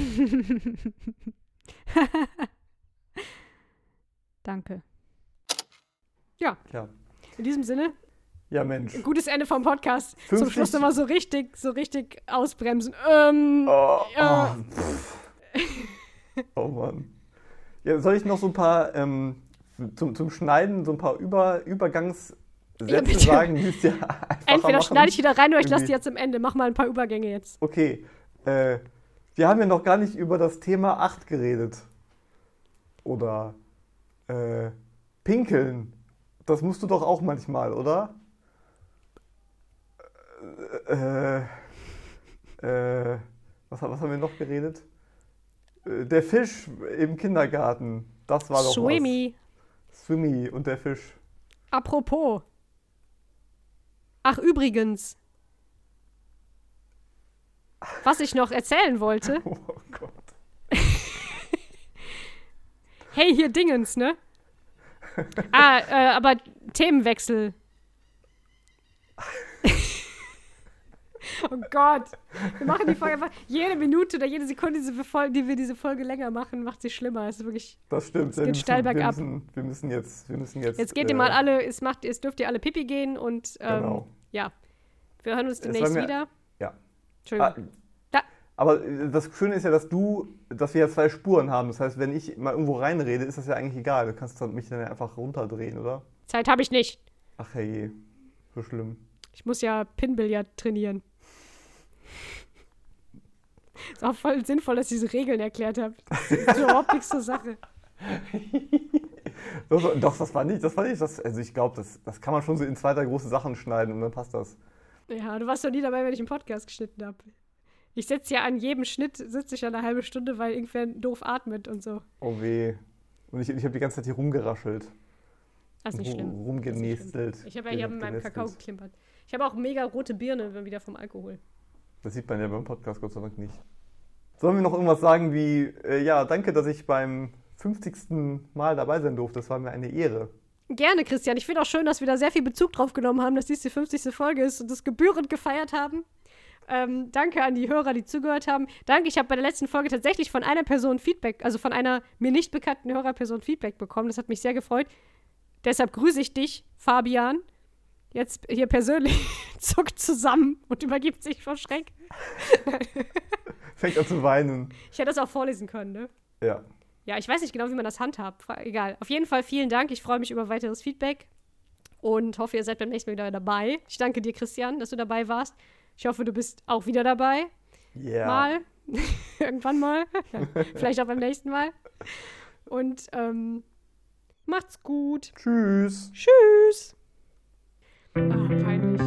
Danke. Ja. In diesem Sinne, Ja, Mensch. gutes Ende vom Podcast. Zum 50 Schluss nochmal so richtig, so richtig ausbremsen. Ähm, Oh, Ja. oh, oh Mann. Ja, soll ich noch so ein paar ähm, zum, zum Schneiden, so ein paar Über, Übergangssätze Ja, sagen, die es einfacher entweder schneide ich wieder rein oder ich lasse die jetzt im Ende. Mach mal ein paar Übergänge jetzt. Okay. Äh, wir haben ja noch gar nicht über das Thema 8 geredet. Oder äh, Pinkeln. Das musst du doch auch manchmal, oder? Äh, äh, was, was haben wir noch geredet? Äh, Der Fisch im Kindergarten. Das war doch Swimmy. was. Swimmy und der Fisch. Apropos. Ach, übrigens. Was ich noch erzählen wollte. Oh Gott. Hey, hier Dingens, ne? Ah, äh, aber Themenwechsel. Oh Gott. Wir machen die Folge einfach jede Minute oder jede Sekunde, die wir diese Folge länger machen, macht sie schlimmer. Es ist wirklich. Das stimmt. Es wir geht müssen, steil bergab. Wir müssen, wir müssen jetzt, wir müssen jetzt. Jetzt geht ihr äh, mal alle, es macht, es dürft ihr alle Pipi gehen und ähm, Genau. ja. Wir hören uns demnächst mir- wieder. Ja. Entschuldigung. Ah, Da- Aber äh, das Schöne ist ja, dass du, dass wir ja zwei Spuren haben. Das heißt, wenn ich mal irgendwo reinrede, ist das ja eigentlich egal. Du kannst mich dann ja einfach runterdrehen, oder? Zeit habe ich nicht. Ach hey, so schlimm. Ich muss ja Pinbillard trainieren. Ist auch voll sinnvoll, dass ich diese Regeln erklärt habe. Das ist überhaupt nichts zur Sache. Doch, doch, doch, das war nicht, das war nicht, das, also ich glaube, das, das kann man schon so in zwei, drei große Sachen schneiden und dann passt das. Ja, du warst doch nie dabei, wenn ich einen Podcast geschnitten habe. Ich sitze ja an jedem Schnitt, sitze ich ja eine halbe Stunde, weil irgendwer doof atmet und so. Oh weh. Und ich, ich habe die ganze Zeit hier rumgeraschelt. Das ist nicht schlimm. ru- Rumgenestelt. Ich habe ja hier mit meinem. Kakao geklimpert. Ich habe auch mega rote Birne wieder vom Alkohol. Das sieht man ja beim Podcast Gott sei Dank nicht. Sollen wir noch irgendwas sagen wie, äh, ja, danke, dass ich beim 50. Mal dabei sein durfte. Das war mir eine Ehre. Gerne, Christian. Ich finde auch schön, dass wir da sehr viel Bezug drauf genommen haben, dass dies die 50. Folge ist und das gebührend gefeiert haben. Ähm, danke an die Hörer, die zugehört haben. Danke, ich habe bei der letzten Folge tatsächlich von einer Person Feedback, also von einer mir nicht bekannten Hörerperson Feedback bekommen. Das hat mich sehr gefreut. Deshalb grüße ich dich, Fabian. Jetzt hier persönlich zuckt zusammen und übergibt sich vor Schreck. Fängt an zu weinen. Ich hätte das auch vorlesen können, ne? Ja. Ja, ich weiß nicht genau, wie man das handhabt. Egal. Auf jeden Fall vielen Dank. Ich freue mich über weiteres Feedback und hoffe, ihr seid beim nächsten Mal wieder dabei. Ich danke dir, Christian, dass du dabei warst. Ich hoffe, du bist auch wieder dabei. Ja. Mal. Irgendwann mal. Vielleicht auch beim nächsten Mal. Und ähm, macht's gut. Tschüss. Tschüss. Ah, peinlich.